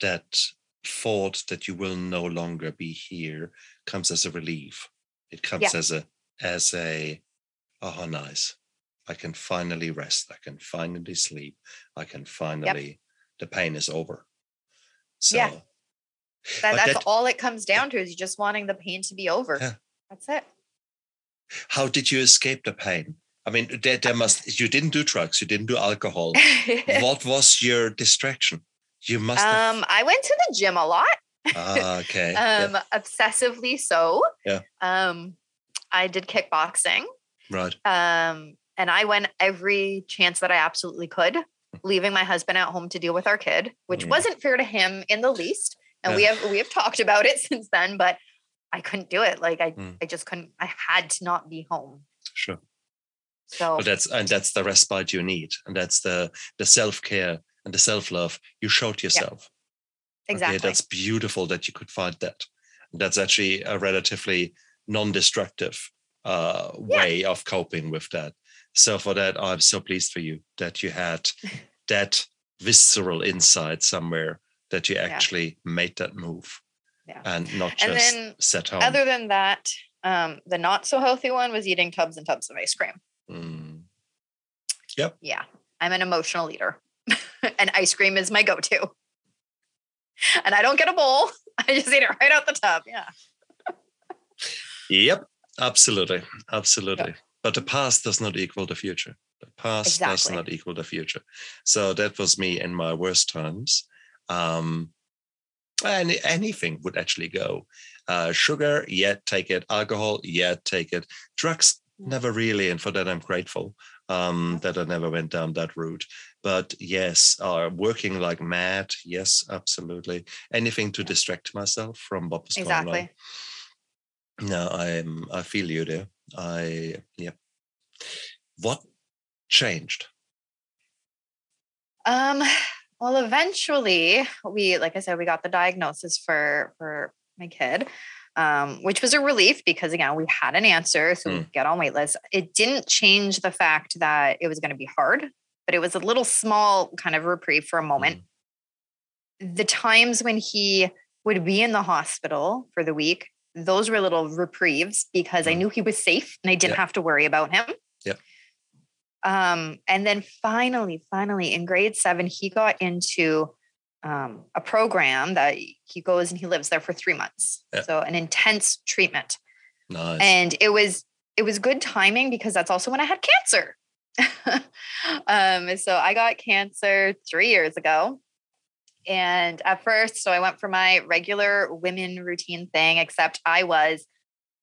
that thought that you will no longer be here comes as a relief. It comes yeah. as a as a oh nice. I can finally rest. I can finally sleep. I can finally yep. the pain is over. So yeah. That, that's that, all it comes down to is you just wanting the pain to be over. Yeah. That's it. How did you escape the pain? I mean, there, there must you didn't do drugs, you didn't do alcohol. what was your distraction? You must. Have... Um, I went to the gym a lot. Ah, okay. um, yeah. obsessively so. Yeah. Um, I did kickboxing. Right. Um, and I went every chance that I absolutely could, leaving my husband at home to deal with our kid, which mm. wasn't fair to him in the least. And yeah. we have we have talked about it since then, but I couldn't do it. Like I mm. I just couldn't. I had to not be home. Sure. So but that's and that's the respite you need, and that's the the self care and the self love you showed yourself. Yeah. Exactly. Okay, that's beautiful that you could find that. That's actually a relatively non-destructive uh, way of coping with that. So for that, I'm so pleased for you that you had that visceral insight somewhere that you actually yeah. made that move yeah. and not just and then, set home. Other than that, um, the not so healthy one was eating tubs and tubs of ice cream. Mm. Yep. Yeah, I'm an emotional eater, and ice cream is my go-to. And I don't get a bowl; I just eat it right out the tub. Yeah. yep. Absolutely. Absolutely. Yep. But the past does not equal the future. The past exactly. does not equal the future. So that was me in my worst times. Um, and anything would actually go. Uh, sugar, yeah, take it. Alcohol, yeah, take it. Drugs, mm. never really. And for that, I'm grateful um, that I never went down that route. But yes, uh, working like mad, yes, absolutely. Anything to distract myself from what was exactly. going on. No, I'm. I feel you there. I yeah. What changed? Um, well, eventually we, like I said, we got the diagnosis for for my kid, um, which was a relief because again, we had an answer, so mm. we get on waitlist. It didn't change the fact that it was going to be hard, but it was a little small kind of reprieve for a moment. Mm. The times when he would be in the hospital for the week, those were little reprieves because mm. I knew he was safe and I didn't have to worry about him. Um, and then finally, finally in grade seven, he got into um, a program that he goes and he lives there for three months. Yeah. So an intense treatment. Nice. And it was it was good timing because that's also when I had cancer. um, so I got cancer three years ago. And at first, so I went for my regular women routine thing, except I was,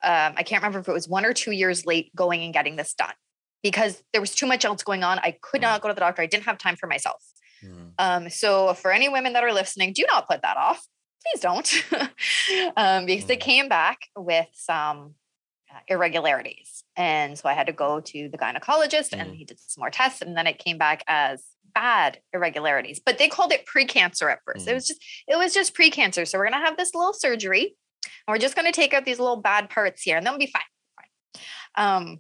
um, I can't remember if it was one or two years late going and getting this done because there was too much else going on. I could not mm. go to the doctor. I didn't have time for myself. Mm. Um, so for any women that are listening, do not put that off. Please don't, um, because mm. they came back with some uh, irregularities, and so I had to go to the gynecologist, mm. and he did some more tests, and then it came back as bad irregularities. But they called it precancer at first. It mm. was just it was just precancer. So we're gonna have this little surgery, and we're just gonna take out these little bad parts here, and then we'll be fine. fine. Um,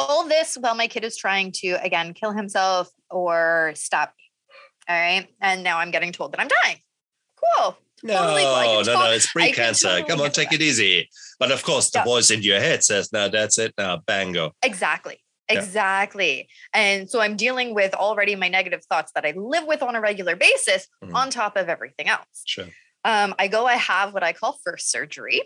all this while my kid is trying to again kill himself or stop me. All right. And now I'm getting told that I'm dying. Cool. No, totally no, no, it's pre-cancer. Totally Come on, take it easy. But of course, the yeah. voice in your head says, "No, that's it. Now, bango." Exactly. Exactly. And so I'm dealing with already my negative thoughts that I live with on a regular basis mm. on top of everything else. Sure. Um, I go, I have what I call first surgery.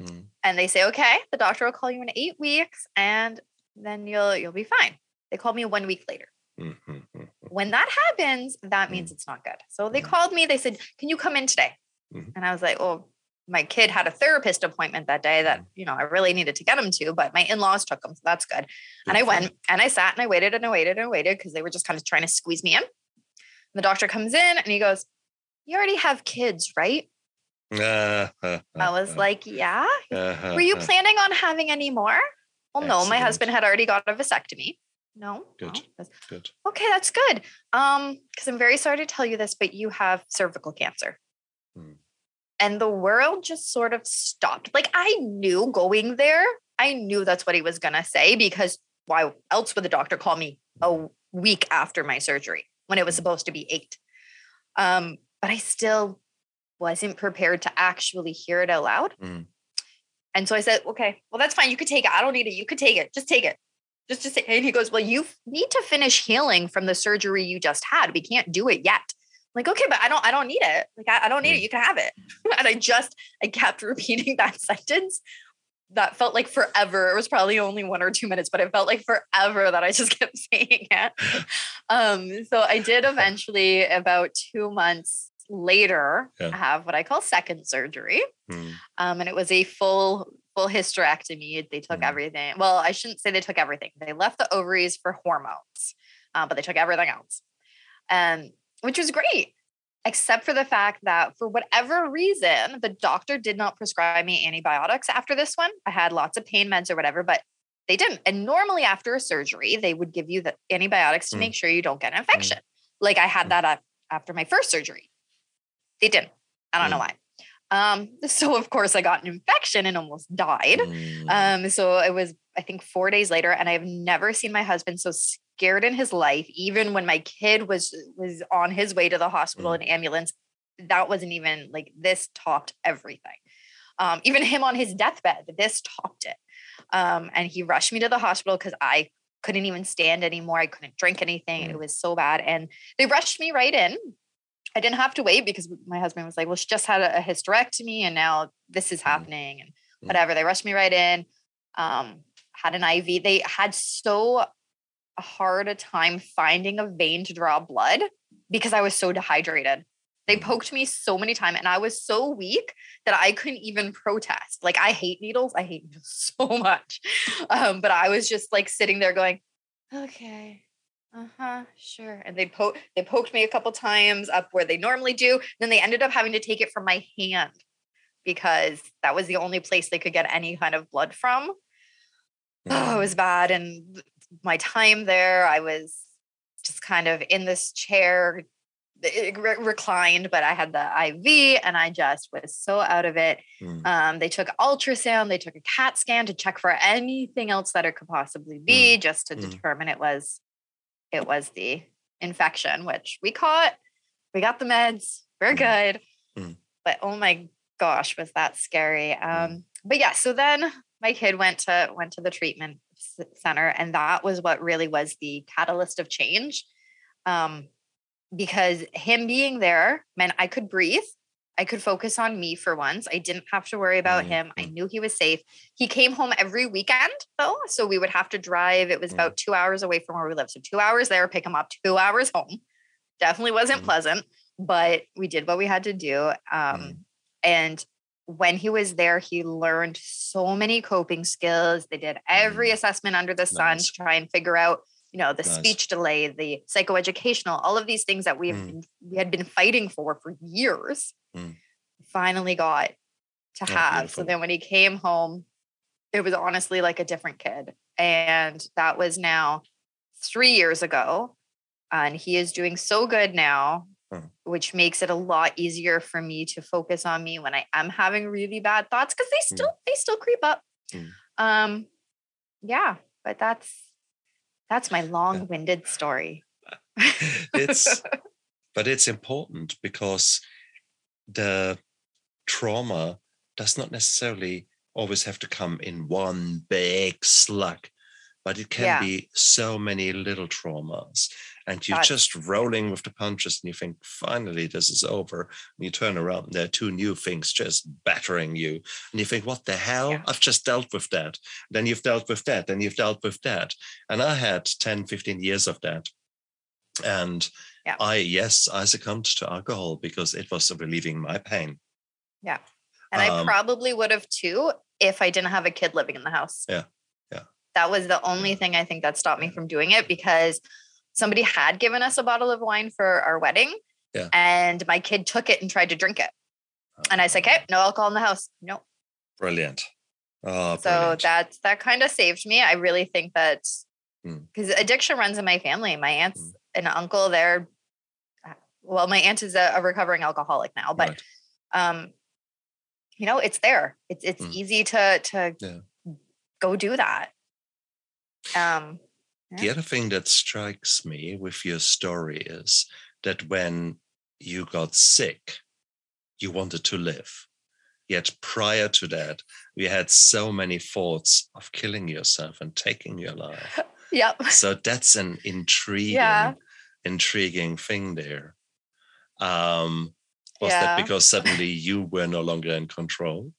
Mm. And they say, okay, the doctor will call you in eight weeks and then you'll you'll be fine. They called me one week later. Mm-hmm. When that happens, that means mm-hmm. it's not good. So they called me. They said, "Can you come in today?" Mm-hmm. And I was like, "Oh, my kid had a therapist appointment that day that you know I really needed to get him to, but my in-laws took him, so that's good." And I went and I sat and I waited and I waited and I waited because they were just kind of trying to squeeze me in. And the doctor comes in and he goes, "You already have kids, right?" Uh, uh, I was like, "Yeah." Uh, were you planning on having any more? Well, Excellent. no, my husband had already got a vasectomy. No. Good. No. Good. Okay, that's good. Um, because I'm very sorry to tell you this, but you have cervical cancer. Hmm. and the world just sort of stopped. Like I knew going there, I knew that's what he was going to say because why else would the doctor call me a week after my surgery when it was supposed to be eight? Um, but I still wasn't prepared to actually hear it out loud. Mm. And so I said, okay, well, that's fine. You could take it. I don't need it. You could take it. Just take it. Just, just, and he goes, well, you need to finish healing from the surgery you just had. We can't do it yet. I'm like, okay, but I don't, I don't need it. Like, I, I don't need it. Mm. You can have it. and I just, I kept repeating that sentence. That felt like forever. It was probably only one or two minutes, but it felt like forever that I just kept saying it. um, so I did eventually, about two months later yeah. have what I call second surgery. Mm. Um, and it was a full full hysterectomy. They took mm. everything. Well, I shouldn't say they took everything. They left the ovaries for hormones, uh, but they took everything else, and which was great, except for the fact that for whatever reason, the doctor did not prescribe me antibiotics after this one. I had lots of pain meds or whatever, but they didn't. And normally after a surgery, they would give you the antibiotics to mm. make sure you don't get an mm. infection. Like I had mm. that after my first surgery. They didn't. I don't mm. know why. Um, so of course I got an infection and almost died. Mm. Um, so it was, I think, four days later, and I've never seen my husband so scared in his life. Even when my kid was was on his way to the hospital mm. in ambulance, that wasn't even like this topped everything. Um, even him on his deathbed, this topped it. Um, and he rushed me to the hospital because I couldn't even stand anymore. I couldn't drink anything. Mm. It was so bad. And they rushed me right in. I didn't have to wait because my husband was like, well, she just had a, hysterectomy and now this is mm-hmm. happening and mm-hmm. whatever. They rushed me right in, um, had an IV. They had so hard a time finding a vein to draw blood because I was so dehydrated. They mm-hmm. poked me so many times and I was so weak that I couldn't even protest. Like I hate needles. I hate needles so much. Um, but I was just like sitting there going, okay, uh-huh sure and they poke they poked me a couple times up where they normally do then they ended up having to take it from my hand because that was the only place they could get any kind of blood from oh it was bad and my time there i was just kind of in this chair re- reclined but i had the iv and i just was so out of it mm. um, they took ultrasound they took a cat scan to check for anything else that it could possibly be mm. just to mm. determine it was it was the infection, which we caught. We got the meds. We're mm-hmm. good. Mm. But oh my gosh, was that scary. Mm. Um, but yeah, so then my kid went to went to the treatment center, and that was what really was the catalyst of change. Um, because him being there meant I could breathe. I could focus on me for once. I didn't have to worry about mm-hmm. him. I knew he was safe. He came home every weekend though. So we would have to drive. It was mm-hmm. about two hours away from where we live. So two hours there, pick him up, two hours home. Definitely wasn't mm-hmm. pleasant, but we did what we had to do. Um, mm. and when he was there, he learned so many coping skills. They did every mm. assessment under the sun to try and figure out you know the nice. speech delay the psychoeducational all of these things that we've mm. been, we had been fighting for for years mm. finally got to oh, have beautiful. so then when he came home it was honestly like a different kid and that was now three years ago and he is doing so good now mm. which makes it a lot easier for me to focus on me when i am having really bad thoughts because they mm. still they still creep up mm. um yeah but that's that's my long-winded story. it's but it's important because the trauma does not necessarily always have to come in one big slug but it can yeah. be so many little traumas. And you're That's, just rolling with the punches and you think finally this is over. And you turn around and there are two new things just battering you. And you think what the hell? Yeah. i've just dealt with that. Then you've dealt with that then you've dealt with that. And i had 10 15 years of that. And yeah. i yes i succumbed to alcohol because it was relieving my pain yeah and um, i probably would have too if i didn't have a kid living in the house yeah Yeah. that was the only thing I think that stopped me from doing it because somebody had given us a bottle of wine for our wedding. Yeah. And my kid took it and tried to drink it. And I said, okay, no alcohol in the house. No. Brilliant. Oh, so brilliant. that that kind of saved me. I really think that because mm. addiction runs in my family. My aunts mm. and uncle, they're well, my aunt is a, a recovering alcoholic now, but right. um, you know, it's there. It's it's mm. easy to to yeah. go do that. Um yeah. the other thing that strikes me with your story is that when you got sick, you wanted to live. Yet prior to that, we had so many thoughts of killing yourself and taking your life. Yep. So that's an intriguing, yeah. intriguing thing there. Um, was yeah. that because suddenly you were no longer in control?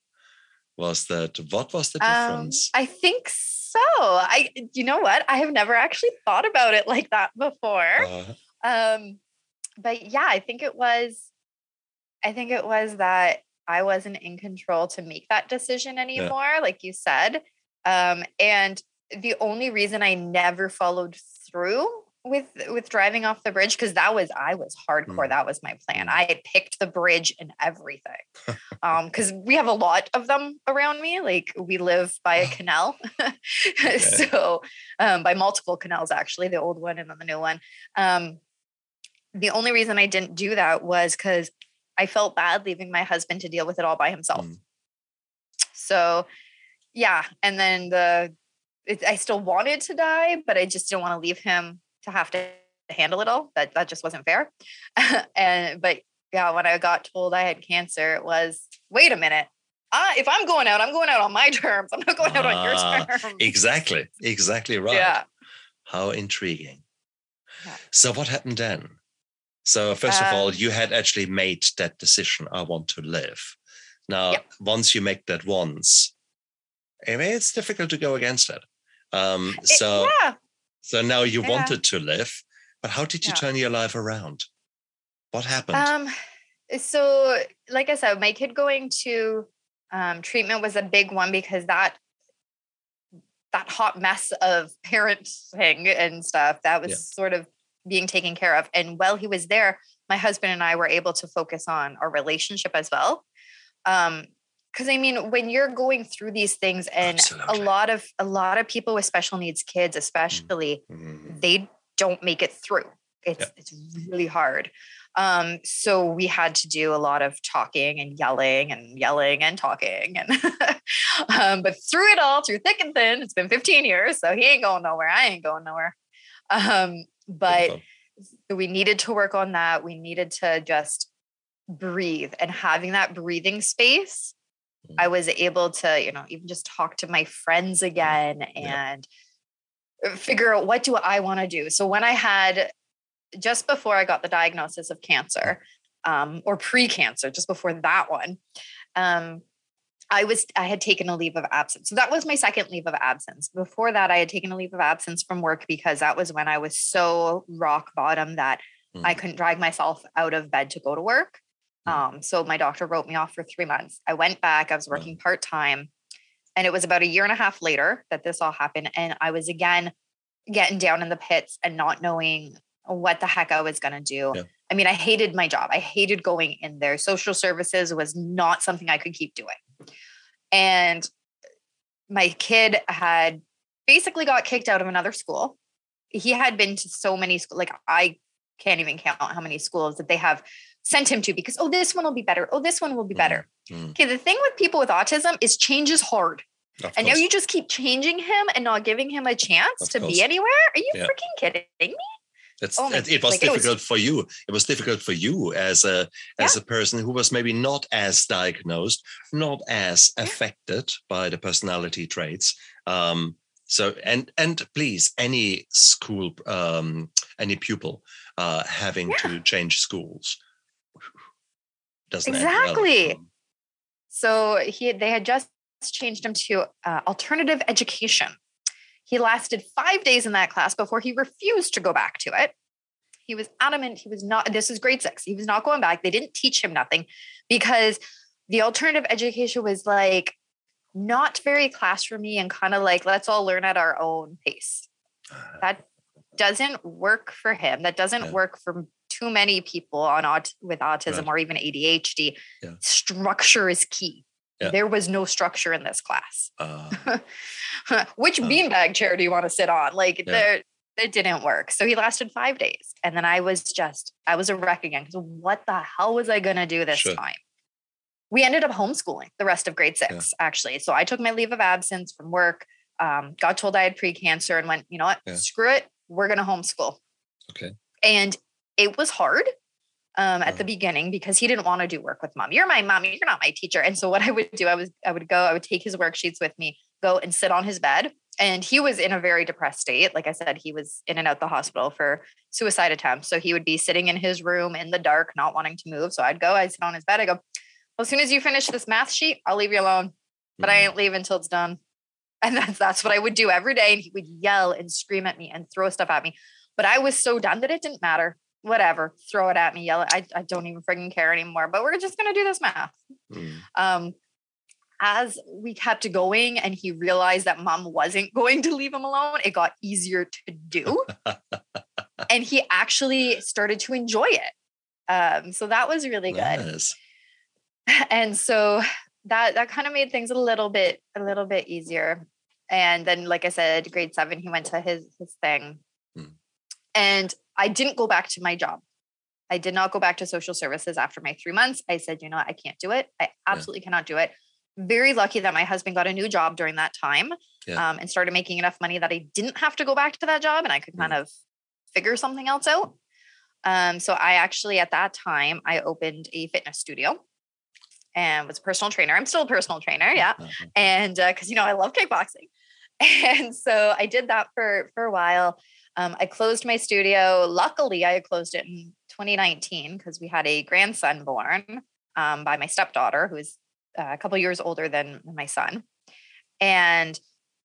Was that what was the um, difference? Um, I think so. I you know what? I have never actually thought about it like that before. Uh, um but yeah, I think it was I think it was that I wasn't in control to make that decision anymore, yeah. like you said. Um, and the only reason I never followed through with with driving off the bridge because that was I was hardcore. Mm. That was my plan. Mm. I had picked the bridge and everything. um, because we have a lot of them around me. Like we live by a canal, so um, by multiple canals actually, the old one and then the new one. Um, the only reason I didn't do that was because I felt bad leaving my husband to deal with it all by himself. Mm. So, yeah. And then the, it, I still wanted to die, but I just didn't want to leave him to have to handle it all. That that just wasn't fair. and but yeah, when I got told I had cancer, it was wait a minute. Uh, if I'm going out, I'm going out on my terms. I'm not going out on your ah, terms. Exactly. Exactly right. Yeah. How intriguing. Yeah. So what happened then? So first um, of all, um you had actually made that decision. I want to live. Now, yeah. once you make that once, I mean, it's difficult to go against it. Um, so, it, yeah. So now you yeah. wanted to live, but how did you yeah. turn your life around? What happened? Um, so, like I said, my kid going to um, treatment was a big one because that that hot mess of parenting and stuff that was sort of being taken care of. And while he was there, my husband and I were able to focus on our relationship as well. Um, because I mean, when you're going through these things, and Absolutely. a lot of a lot of people with special needs kids, especially, mm-hmm. they don't make it through. It's yeah. it's really hard. Um, so we had to do a lot of talking and yelling and yelling and talking and um, but through it all, through thick and thin, it's been 15 years, so he ain't going nowhere. I ain't going nowhere. Um, but we needed to work on that. We needed to just breathe and having that breathing space. I mm. was able to, you know, even just talk to my friends again and yeah. figure out what do I want to do. So when I had just before I got the diagnosis of cancer, um, or pre-cancer, just before that one, um, I was I had taken a leave of absence. So that was my second leave of absence. Before that, I had taken a leave of absence from work because that was when I was so rock bottom that mm. I couldn't drag myself out of bed to go to work. Mm. Um, so my doctor wrote me off for three months. I went back, I was working part time. And it was about a year and a half later that this all happened. And I was again getting down in the pits and not knowing what the heck I was going to do. Yeah. I mean, I hated my job. I hated going in there. Social services was not something I could keep doing. And my kid had basically got kicked out of another school. He had been to so many schools, like I can't even count how many schools that they have sent him to because, oh, this one will be better. Oh, this one will be better. Mm-hmm. Okay. The thing with people with autism is change is hard. Of and course. now you just keep changing him and not giving him a chance of to course. be anywhere. Are you yeah. freaking kidding me? It's, oh it, it was like difficult it was, for you. It was difficult for you as a yeah. as a person who was maybe not as diagnosed, not as yeah. affected by the personality traits. Um, so and and please, any school, um, any pupil uh, having yeah. to change schools doesn't exactly. Well. So he they had just changed him to uh, alternative education. He lasted five days in that class before he refused to go back to it. He was adamant he was not, this is grade six, he was not going back. They didn't teach him nothing because the alternative education was like not very classroomy and kind of like, let's all learn at our own pace. That doesn't work for him. That doesn't yeah. work for too many people on aut- with autism right. or even ADHD. Yeah. Structure is key. Yeah. There was no structure in this class. Uh, Which uh, beanbag chair do you want to sit on? Like yeah. there, it didn't work. So he lasted five days, and then I was just, I was a wreck again. Because what the hell was I gonna do this sure. time? we ended up homeschooling the rest of grade six, yeah. actually. So I took my leave of absence from work, um, got told I had pre-cancer and went, you know what, screw it. We're going to homeschool. Okay. And it was hard um, at the beginning because he didn't want to do work with mom. You're my mom. You're not my teacher. And so what I would do, I was, I would go, I would take his worksheets with me, go and sit on his bed. And he was in a very depressed state. Like I said, he was in and out the hospital for suicide attempts. So he would be sitting in his room in the dark, not wanting to move. So I'd go, I'd sit on his bed. I go, well, as soon as you finish this math sheet, I'll leave you alone. But I mm-hmm. ain't leaving until it's done. And that's that's what I would do every day. And he would yell and scream at me and throw stuff at me. But I was so done that it didn't matter whatever, throw it at me, yell it. I, I don't even freaking care anymore, but we're just going to do this math. Mm. Um, as we kept going and he realized that mom wasn't going to leave him alone, it got easier to do. and he actually started to enjoy it. Um, so that was really good. Nice. And so that that kind of made things a little bit a little bit easier. And then, like I said, grade seven, he went to his his thing. Hmm. And I didn't go back to my job. I did not go back to social services after my three months. I said, you know, what? I can't do it. I absolutely yeah. cannot do it. Very lucky that my husband got a new job during that time yeah. um, and started making enough money that I didn't have to go back to that job and I could kind of figure something else out. Um, so I actually, at that time, I opened a fitness studio and was a personal trainer. I'm still a personal trainer, yeah. Uh-huh. And because uh, you know I love kickboxing, and so I did that for for a while. Um, I closed my studio. Luckily, I closed it in 2019 because we had a grandson born um, by my stepdaughter, who is uh, a couple years older than my son. And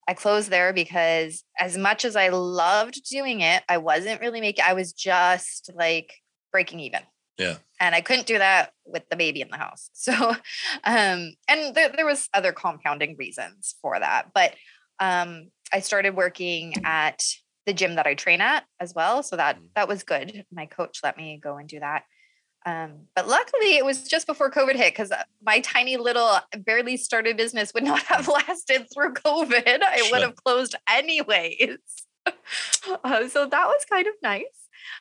I closed there because as much as I loved doing it, I wasn't really making, I was just like breaking even. Yeah. And I couldn't do that with the baby in the house. So, um, and there, there was other compounding reasons for that. But um, I started working at the gym that I train at as well. So that mm. that was good. My coach let me go and do that. Um, but luckily, it was just before COVID hit because uh, my tiny little barely started business would not have lasted through COVID. I sure. would have closed anyways. uh, so that was kind of nice.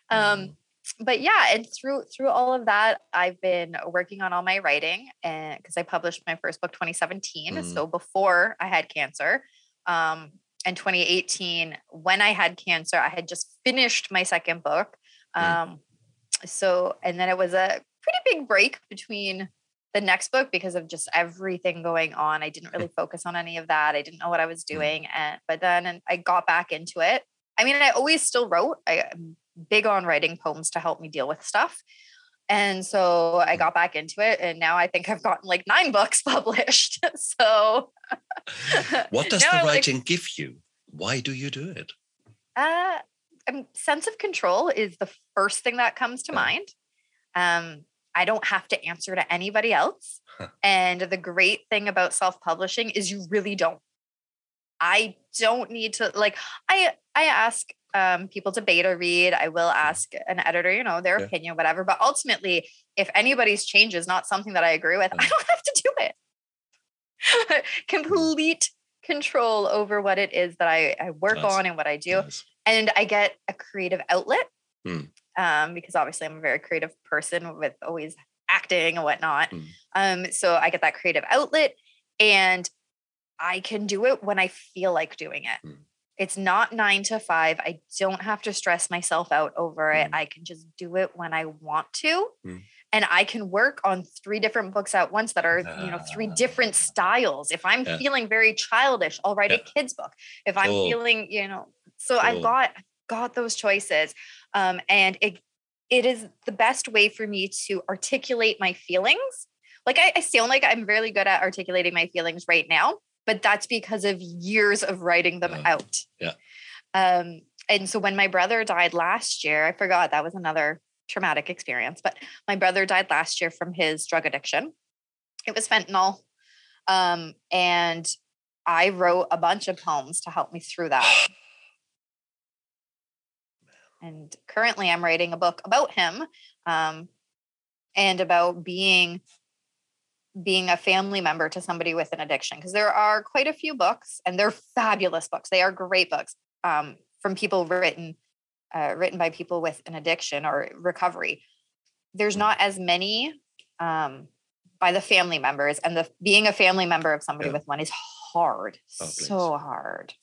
Um, mm. but yeah, and through through all of that, I've been working on all my writing, and because I published my first book 2017, mm. so before I had cancer. Um, in 2018 when I had cancer. I had just finished my second book. Hmm. Um, so, and then it was a pretty big break between the next book because of just everything going on. I didn't really focus on any of that. I didn't know what I was hmm. doing. And, but then I got back into it. I mean, I always still wrote. I, am big on writing poems to help me deal with stuff. And so I got back into it, and now I think I've gotten like nine books published. so, what does the writing like, give you? Why do you do it? Uh, um, sense of control is the first thing that comes to yeah. mind. Um, I don't have to answer to anybody else. and the great thing about self publishing is you really don't. I don't need to like I I ask um, people to beta read. I will mm-hmm. ask an editor, you know, their yeah. opinion, whatever. But ultimately, if anybody's change is not something that I agree with, I mm. don't have to do it. Mm. Complete control over what it is that I, I work nice. on and what I do. Nice. And I get a creative outlet mm. um, because obviously I'm a very creative person with always acting and whatnot. Mm. Um, so I get that creative outlet and I can do it when I feel like doing it. Mm. It's not nine to five. I don't have to stress myself out over it. Mm. I can just do it when I want to. Mm. And I can work on three different books at once that are, you know, three different ah. styles. If I'm yeah. feeling very childish, I'll write yeah. a kid's book. If I'm feeling, you know, so cool. I've got got those choices. Um, and it it is the best way for me to articulate my feelings. Like I, I sound like I'm really good at articulating my feelings right now, but that's because of years of writing them out. Yeah. Um, and so when my brother died last year, I forgot that was another traumatic experience, but my brother died last year from his drug addiction. It was fentanyl. Um, and I wrote a bunch of poems to help me through that. And currently, I'm writing a book about him um, and about being being a family member to somebody with an addiction because there are quite a few books and they're fabulous books they are great books um, from people written uh, written by people with an addiction or recovery. There's not as many um, by the family members and the being a family member of somebody yeah. with one is hard oh, so hard.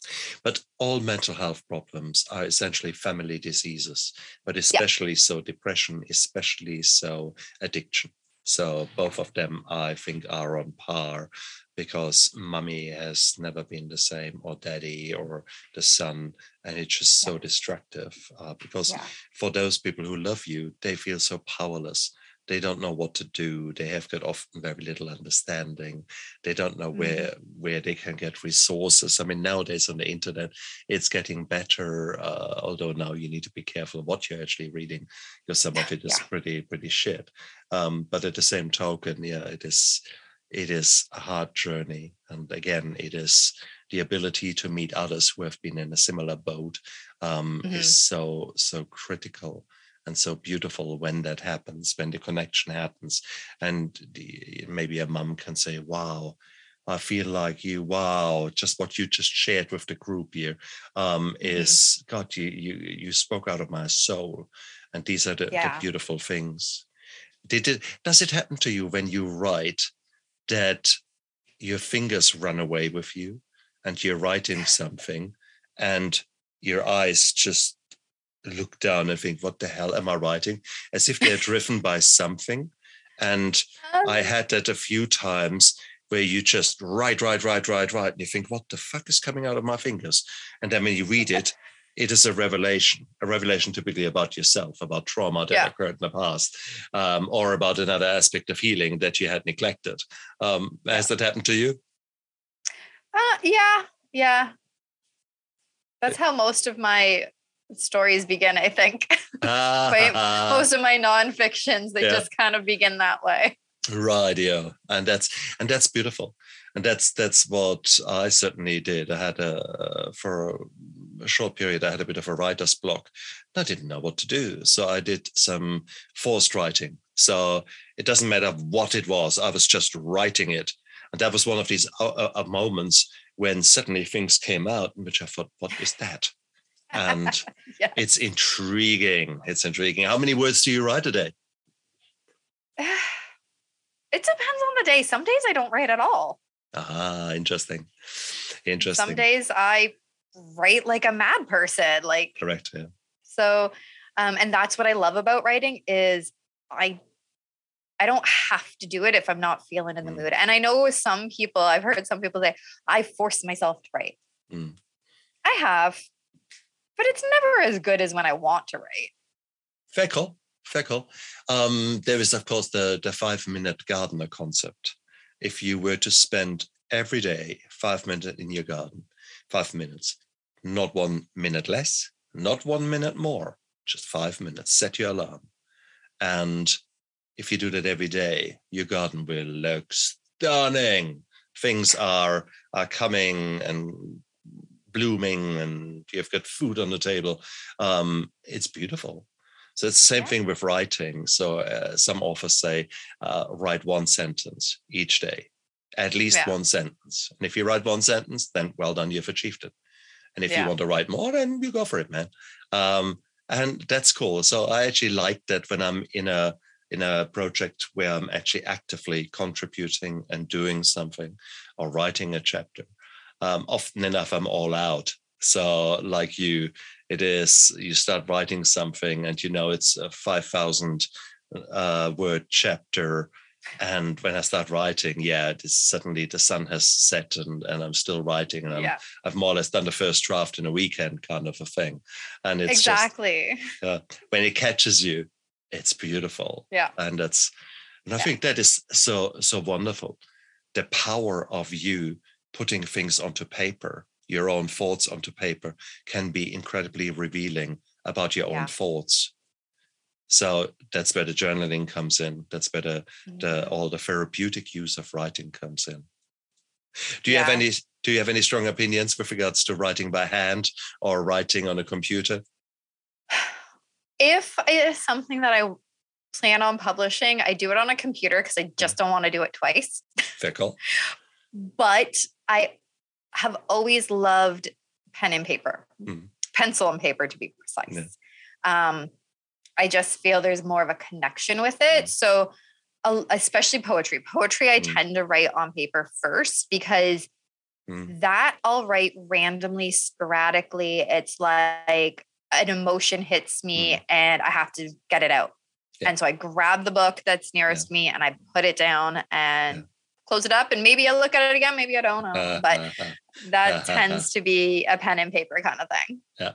But all mental health problems are essentially family diseases but especially yeah. so depression especially so addiction so both of them i think are on par because mummy has never been the same or daddy or the son and it's just so yeah. destructive uh, because yeah. for those people who love you they feel so powerless they don't know what to do they have got often very little understanding they don't know mm-hmm. where where they can get resources i mean nowadays on the internet it's getting better uh, although now you need to be careful what you're actually reading because some of it is yeah. pretty pretty shit um, but at the same token yeah it is it is a hard journey and again it is the ability to meet others who have been in a similar boat um, mm-hmm. is so so critical and so beautiful when that happens when the connection happens and the, maybe a mom can say wow I feel like you, wow, just what you just shared with the group here um, mm-hmm. is God, you, you you spoke out of my soul. And these are the, yeah. the beautiful things. Did it does it happen to you when you write that your fingers run away with you and you're writing something and your eyes just look down and think, what the hell am I writing? As if they're driven by something. And um, I had that a few times where you just write, write, write, write, write, and you think, what the fuck is coming out of my fingers? And then when you read it, it is a revelation, a revelation typically about yourself, about trauma that yeah. occurred in the past, um, or about another aspect of healing that you had neglected. Um, has that happened to you? Uh, yeah, yeah. That's how most of my stories begin, I think. Uh, most of my non-fictions, they yeah. just kind of begin that way. Right, yeah. And that's and that's beautiful. And that's that's what I certainly did. I had a for a short period, I had a bit of a writer's block. I didn't know what to do. So I did some forced writing. So it doesn't matter what it was, I was just writing it. And that was one of these uh, uh, uh moments when suddenly things came out, in which I thought, what is that? And yes. it's intriguing. It's intriguing. How many words do you write a day? It depends on the day. Some days I don't write at all. Ah, interesting. Interesting. Some days I write like a mad person like correct yeah so um and that's what i love about writing is i i don't have to do it if i'm not feeling in the mm. mood and i know some people i've heard some people say i force myself to write mm. i have but it's never as good as when i want to write fickle fickle um there is of course the the five minute gardener concept if you were to spend every day five minutes in your garden five minutes not one minute less, not one minute more, just five minutes. Set your alarm. And if you do that every day, your garden will look stunning. Things are, are coming and blooming, and you've got food on the table. Um, it's beautiful. So it's the same yeah. thing with writing. So uh, some authors say, uh, write one sentence each day, at least yeah. one sentence. And if you write one sentence, then well done, you've achieved it. And if yeah. you want to write more, then you go for it, man. Um, and that's cool. So I actually like that when I'm in a in a project where I'm actually actively contributing and doing something or writing a chapter. Um, often enough, I'm all out. So, like you, it is you start writing something and you know it's a 5,000 uh, word chapter and when I start writing, yeah, it is suddenly the sun has set and, and I'm still writing and i have yeah. more or less done the first draft in a weekend kind of a thing. And it's exactly just, uh, when it catches you, it's beautiful. Yeah. And that's, and I yeah. think that is so, so wonderful. The power of you putting things onto paper, your own thoughts onto paper can be incredibly revealing about your yeah. own thoughts so that's where the journaling comes in. That's where the, the all the therapeutic use of writing comes in. Do you yeah. have any do you have any strong opinions with regards to writing by hand or writing on a computer? If it is something that I plan on publishing, I do it on a computer because I mm. just don't want to do it twice. Fickle. but I have always loved pen and paper, mm. pencil and paper to be precise. Yeah. Um, I just feel there's more of a connection with it. Mm. So especially poetry. Poetry, I mm. tend to write on paper first because mm. that I'll write randomly, sporadically. It's like an emotion hits me mm. and I have to get it out. Yeah. And so I grab the book that's nearest yeah. me and I put it down and. Close it up. And maybe I'll look at it again, maybe I don't know. Uh, but uh, uh, that tends to be a pen and paper kind of thing. Yeah.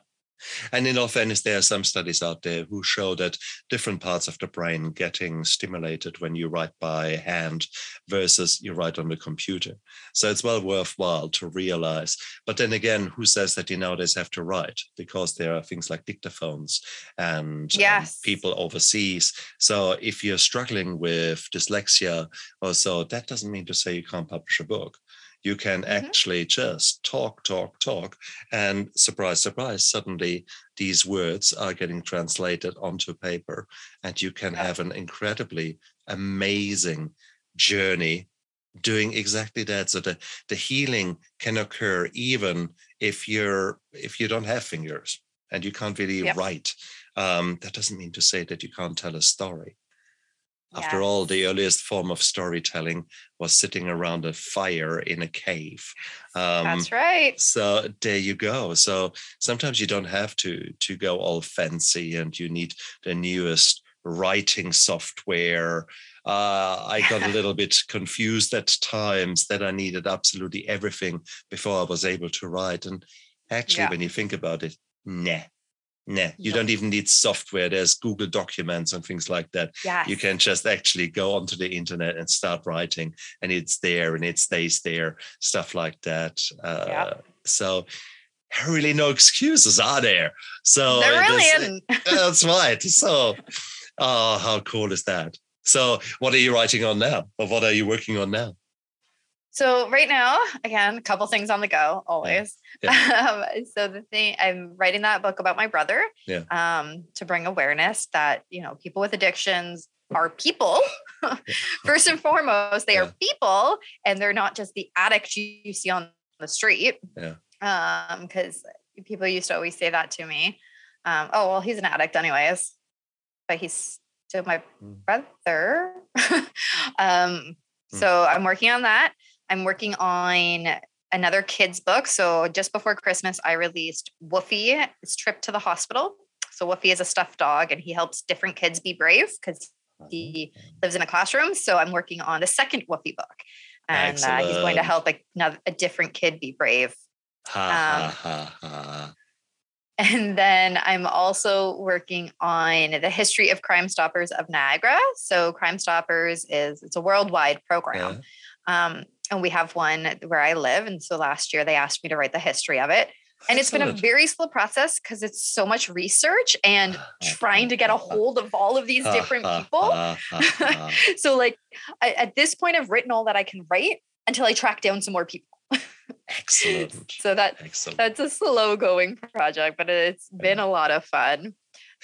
And in all fairness, there are some studies out there who show that different parts of the brain getting stimulated when you write by hand versus you write on the computer. So it's well worthwhile to realize. But then again, who says that you nowadays have to write? Because there are things like dictaphones and yes. um, people overseas. So if you're struggling with dyslexia or so, that doesn't mean to say you can't publish a book you can mm-hmm. actually just talk, talk, talk. And surprise, surprise, suddenly these words are getting translated onto paper. And you can yeah. have an incredibly amazing journey doing exactly that so the, the healing can occur even if you're if you don't have fingers and you can't really write um, that doesn't mean to say that you can't tell a story after all, the earliest form of storytelling was sitting around a fire in a cave. Um, That's right. So there you go. So sometimes you don't have to to go all fancy, and you need the newest writing software. Uh, I got a little bit confused at times that I needed absolutely everything before I was able to write. And actually, yeah. when you think about it, nah, Nah, you no. don't even need software. There's Google Documents and things like that. Yes. You can just actually go onto the internet and start writing, and it's there and it stays there, stuff like that. Uh, yeah. So, really, no excuses are there. So, there really isn't. that's right. So, oh, how cool is that? So, what are you writing on now, or what are you working on now? So right now, again, a couple things on the go always. Yeah. Um, so the thing I'm writing that book about my brother yeah. um, to bring awareness that you know people with addictions are people. First and foremost, they yeah. are people, and they're not just the addict you see on the street. Yeah. Um, because people used to always say that to me. Um, oh well, he's an addict anyways, but he's still my mm. brother. um, so mm. I'm working on that. I'm working on another kids book. So just before Christmas, I released Woofy, his trip to the hospital. So Woofy is a stuffed dog and he helps different kids be brave because he lives in a classroom. So I'm working on the second Woofy book. And uh, he's going to help a, a different kid be brave. Ha, um, ha, ha, and then I'm also working on the history of Crime Stoppers of Niagara. So Crime Stoppers is it's a worldwide program. Yeah. Um, and we have one where I live. And so last year they asked me to write the history of it. And it's been a very slow process because it's so much research and oh, trying to get a hold of all of these uh-huh, different uh-huh, people. Uh-huh. so, like, I, at this point, I've written all that I can write until I track down some more people. Excellent. so that Excellent. that's a slow going project, but it's mm. been a lot of fun.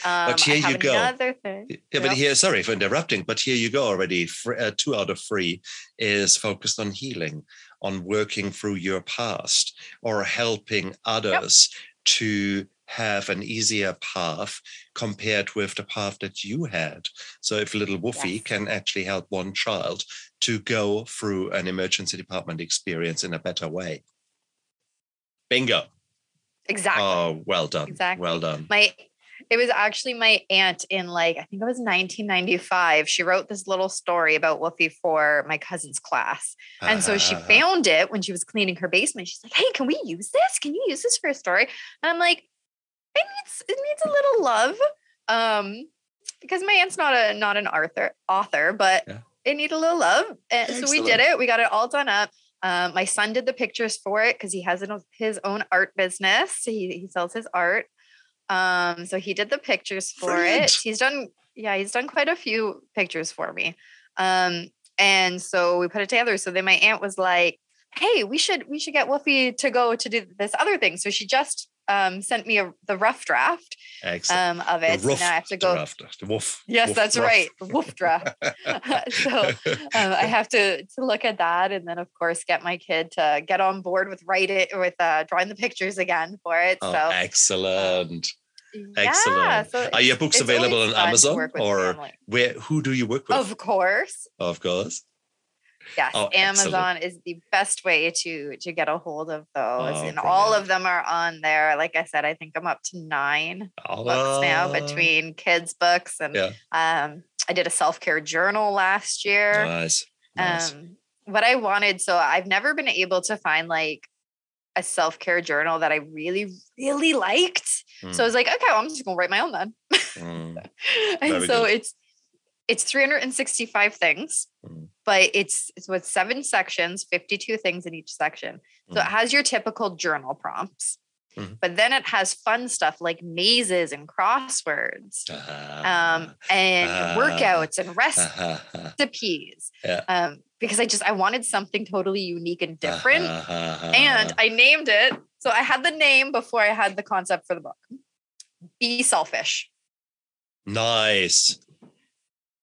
Um, but here you go. Thing. Yeah, but here, sorry for interrupting, but here you go already. Uh, two out of three is focused on healing, on working through your past, or helping others yep. to have an easier path compared with the path that you had. So if little Woofy yes. can actually help one child to go through an emergency department experience in a better way. Bingo. Exactly. Oh, well done. Exactly. Well done. My it was actually my aunt in like, I think it was 1995. She wrote this little story about Woofy for my cousin's class. And so she uh-huh. found it when she was cleaning her basement. She's like, hey, can we use this? Can you use this for a story? And I'm like, it needs it needs a little love. Um, because my aunt's not a not an author author, but yeah. it needed a little love. And Excellent. so we did it. We got it all done up. Um, my son did the pictures for it because he has his own art business. He, he sells his art. Um, so he did the pictures for Brilliant. it. He's done, yeah, he's done quite a few pictures for me. Um, and so we put it together. So then my aunt was like, "Hey, we should we should get Woofy to go to do this other thing." So she just um, sent me a, the rough draft um, of it. The rough now I have to go. Draft. The woof. Yes, woof that's rough. right. The woof draft. so um, I have to to look at that, and then of course get my kid to get on board with write it with uh, drawing the pictures again for it. Oh, so excellent. Excellent. Yeah, so Are your books available on Amazon or where? Who do you work with? Of course. Of course. Yes, Oh. Amazon is the best way to to get a hold of those, Oh, and all of them are on there. Like I said, I think I'm up to nine books now Ah, between kids books and Yeah. um, I did a self care journal last year. Nice. Nice. Um, what I wanted, so I've never been able to find like a self care journal that I really really liked. So I Mm, was like, okay, well, I'm just gonna write my own then. mm, and Very so good. it's it's 365 things Mm. but it's it's with seven sections 52 things in each section so it Mm. has your typical journal prompts Mhm. but then it has fun stuff like mazes and crosswords ah, um, and ah, workouts and ah, recipes Yeah. um, because i just i wanted something totally unique and different and i named it so i had the name before i had the concept for the book be selfish nice.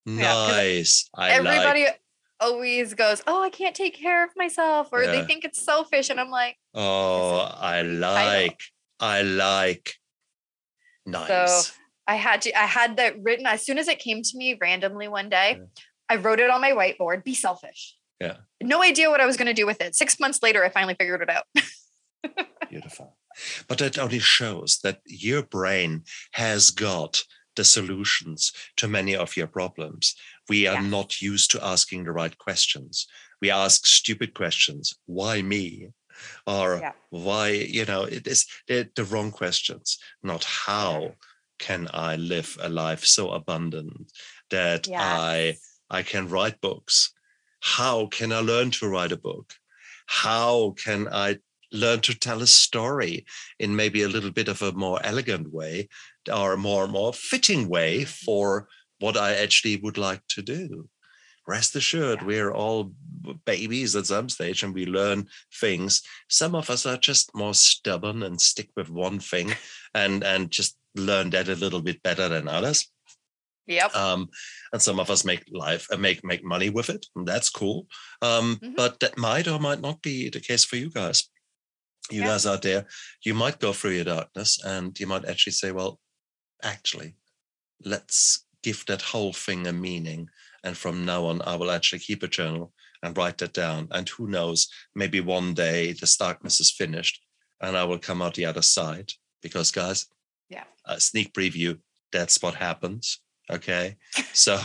Yeah, Nice. I like. everybody always goes, "Oh, I can't take care of myself," or Yeah. they think it's selfish, and I'm like, Oh, I like. I like. Nice. So I had to, I had that written as soon as it came to me randomly one day. Yeah. I wrote it on my whiteboard. Be selfish. Yeah. No idea what I was going to do with it. Six months later, I finally figured it out. Beautiful. But that only shows that your brain has got the solutions to many of your problems. We are Yeah. not used to asking the right questions. We ask stupid questions. Why me? Or Yeah. why, you know, it is the, the wrong questions, not how can I live a life so abundant that I I can write books. How can I learn to write a book? How can I learn to tell a story in maybe a little bit of a more elegant way or a more and more fitting way Mhm. for what I actually would like to do? Rest assured, Yeah. we're all babies at some stage and we learn things. Some of us are just more stubborn and stick with one thing and and just learn that a little bit better than others Yep. um, and some of us make life uh, make make money with it and that's cool um, Mhm. but that might or might not be the case for you guys you Yeah. guys out there you might go through your darkness and you might actually say well actually let's give that whole thing a meaning and from now on i will actually keep a journal and write that down. And who knows maybe one day this darkness is finished and i will come out the other side. Because guys Yeah. a sneak preview that's what happens okay? So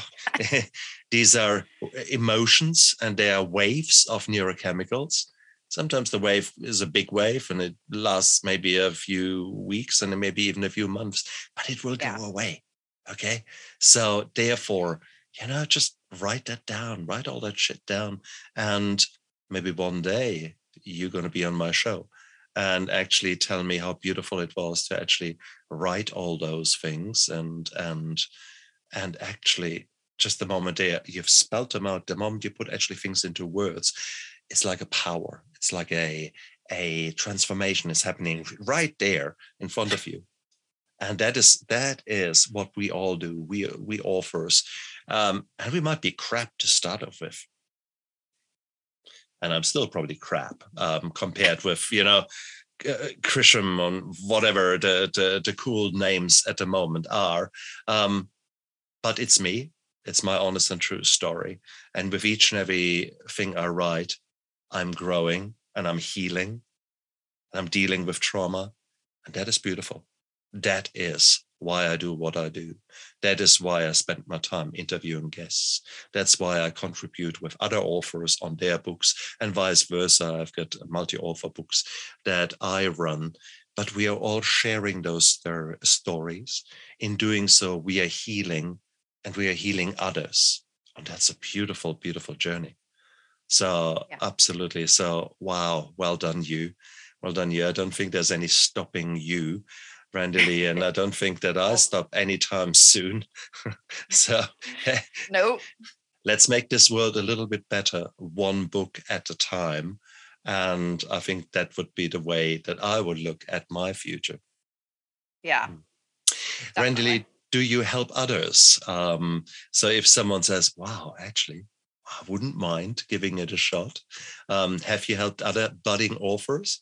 these are emotions and they are waves of neurochemicals sometimes the wave is a big wave and it lasts maybe a few weeks and maybe even a few months but it will Yeah. go away okay so therefore you know just write that down write all that shit down and maybe one day you're going to be on my show and actually tell me how beautiful it was to actually write all those things and and and actually just the moment there you've spelt them out the moment you put actually things into words it's like a power. It's like a a transformation is happening right there in front of you. And that is that is what we all do. We we authors um and we might be crap to start off with. And i'm still probably crap um compared with you know uh, Christian on whatever the, the the cool names at the moment are. Um but it's me. It's my honest and true story. And with each and every thing i write i'm growing and i'm healing and i'm dealing with trauma and that is beautiful that is why I do what I do. That is why I spend my time interviewing guests. That's why I contribute with other authors on their books and vice versa. I've got multi author books that I run, but we are all sharing those their stories. In doing so, we are healing and we are healing others. And that's a beautiful, beautiful journey. So, Yeah. absolutely. So, wow, well done, you. Well done, you. I don't think there's any stopping you Randy Lee, and I don't think that I'll stop anytime soon. so Nope. let's make this world a little bit better, one book at a time. And I think that would be the way that I would look at my future. Yeah. Randy Lee, do you help others? Um, so if someone says, wow, actually, I wouldn't mind giving it a shot. Um, have you helped other budding authors?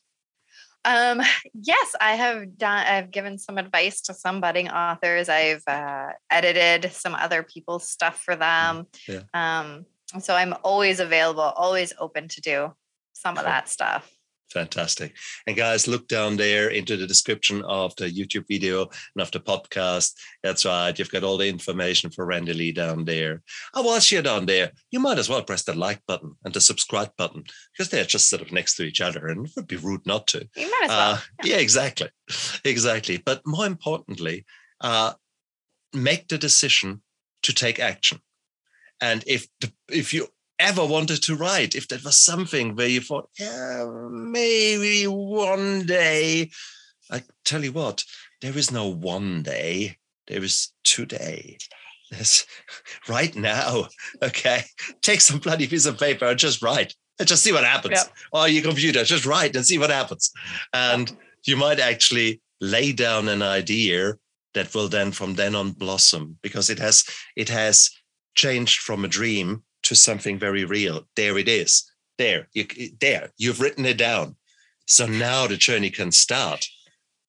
Um, yes, I have done. I've given some advice to some budding authors. I've uh, edited some other people's stuff for them. Yeah. Um, so I'm always available, always open to do some of that stuff. Fantastic. And guys, look down there into the description of the YouTube video and of the podcast. That's right. You've got all the information for Randy Lee down there. And whilst you're down there, you might as well press the like button and the subscribe button because they're just sort of next to each other and it would be rude not to. You might as well. Uh, yeah. yeah. exactly. Exactly. But more importantly, uh, make the decision to take action. And if the, if you ever wanted to write, if that was something where you thought, yeah, maybe one day, I tell you what, there is no one day, there is today. Yes, right now. Okay. Take some bloody piece of paper and just write and just see what happens. Yep. Or your computer, just write and see what happens. And you might actually lay down an idea that will then from then on blossom because it has it has changed from a dream to something very real. There it is. There, you, there, you've written it down. So now the journey can start.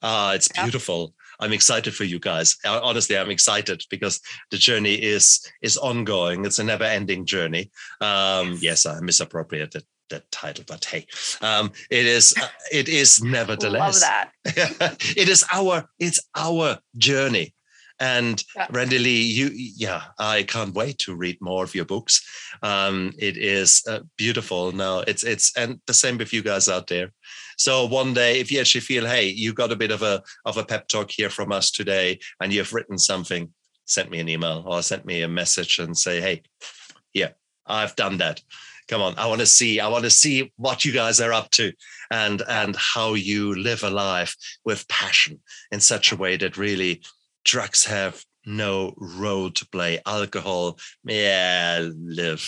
Ah, it's beautiful. I'm excited for you guys. Honestly, I'm excited because the journey is is ongoing. It's a never-ending journey. Um, yes, I misappropriated that title, but hey, um, it is uh, it is nevertheless. Love that. it is our it's our journey. And yeah. Randy Lee, you, yeah, I can't wait to read more of your books. Um, it is uh, beautiful. Now it's it's and the same with you guys out there. So one day, if you actually feel, hey, you got a bit of a of a pep talk here from us today, and you've written something, send me an email or send me a message and say, hey, yeah, I've done that come on i want to see i want to see what you guys are up to and and how you live a life with passion in such a way that really drugs have no role to play. Alcohol, yeah, live.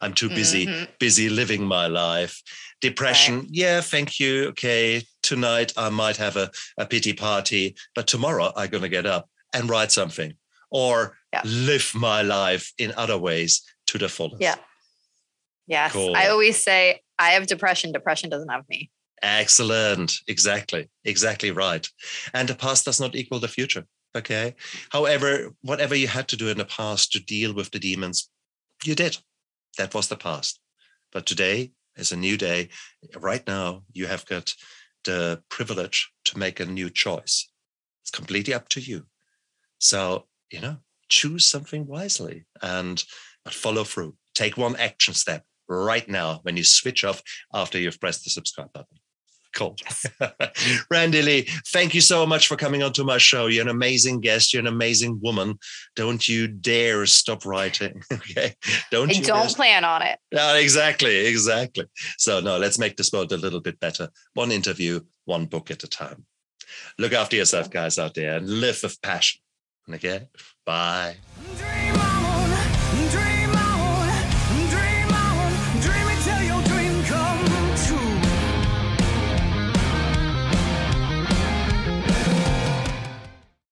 I'm too busy, mm-hmm. busy living my life. Depression, right. yeah, thank you. Okay, tonight I might have a, a pity party, but tomorrow I'm going to get up and write something or yeah. live my life in other ways to the fullest. Yeah. Yes. Cool. I always say, I have depression. Depression doesn't have me. Excellent. Exactly. Exactly right. And the past does not equal the future. Okay. However, whatever you had to do in the past to deal with the demons, you did. That was the past. But today is a new day. Right now, you have got the privilege to make a new choice. It's completely up to you. So, you know, choose something wisely and follow through. Take one action step right now when you switch off after you've pressed the subscribe button. Cool. Yes. Randy Lee, thank you so much for coming onto my show. You're an amazing guest. You're an amazing woman. Don't you dare stop writing. okay. Don't you don't plan on it. Yeah, exactly. Exactly. So no, let's make this world a little bit better. One interview, one book at a time. Look after yourself, guys out there, and live with passion. Okay. Bye.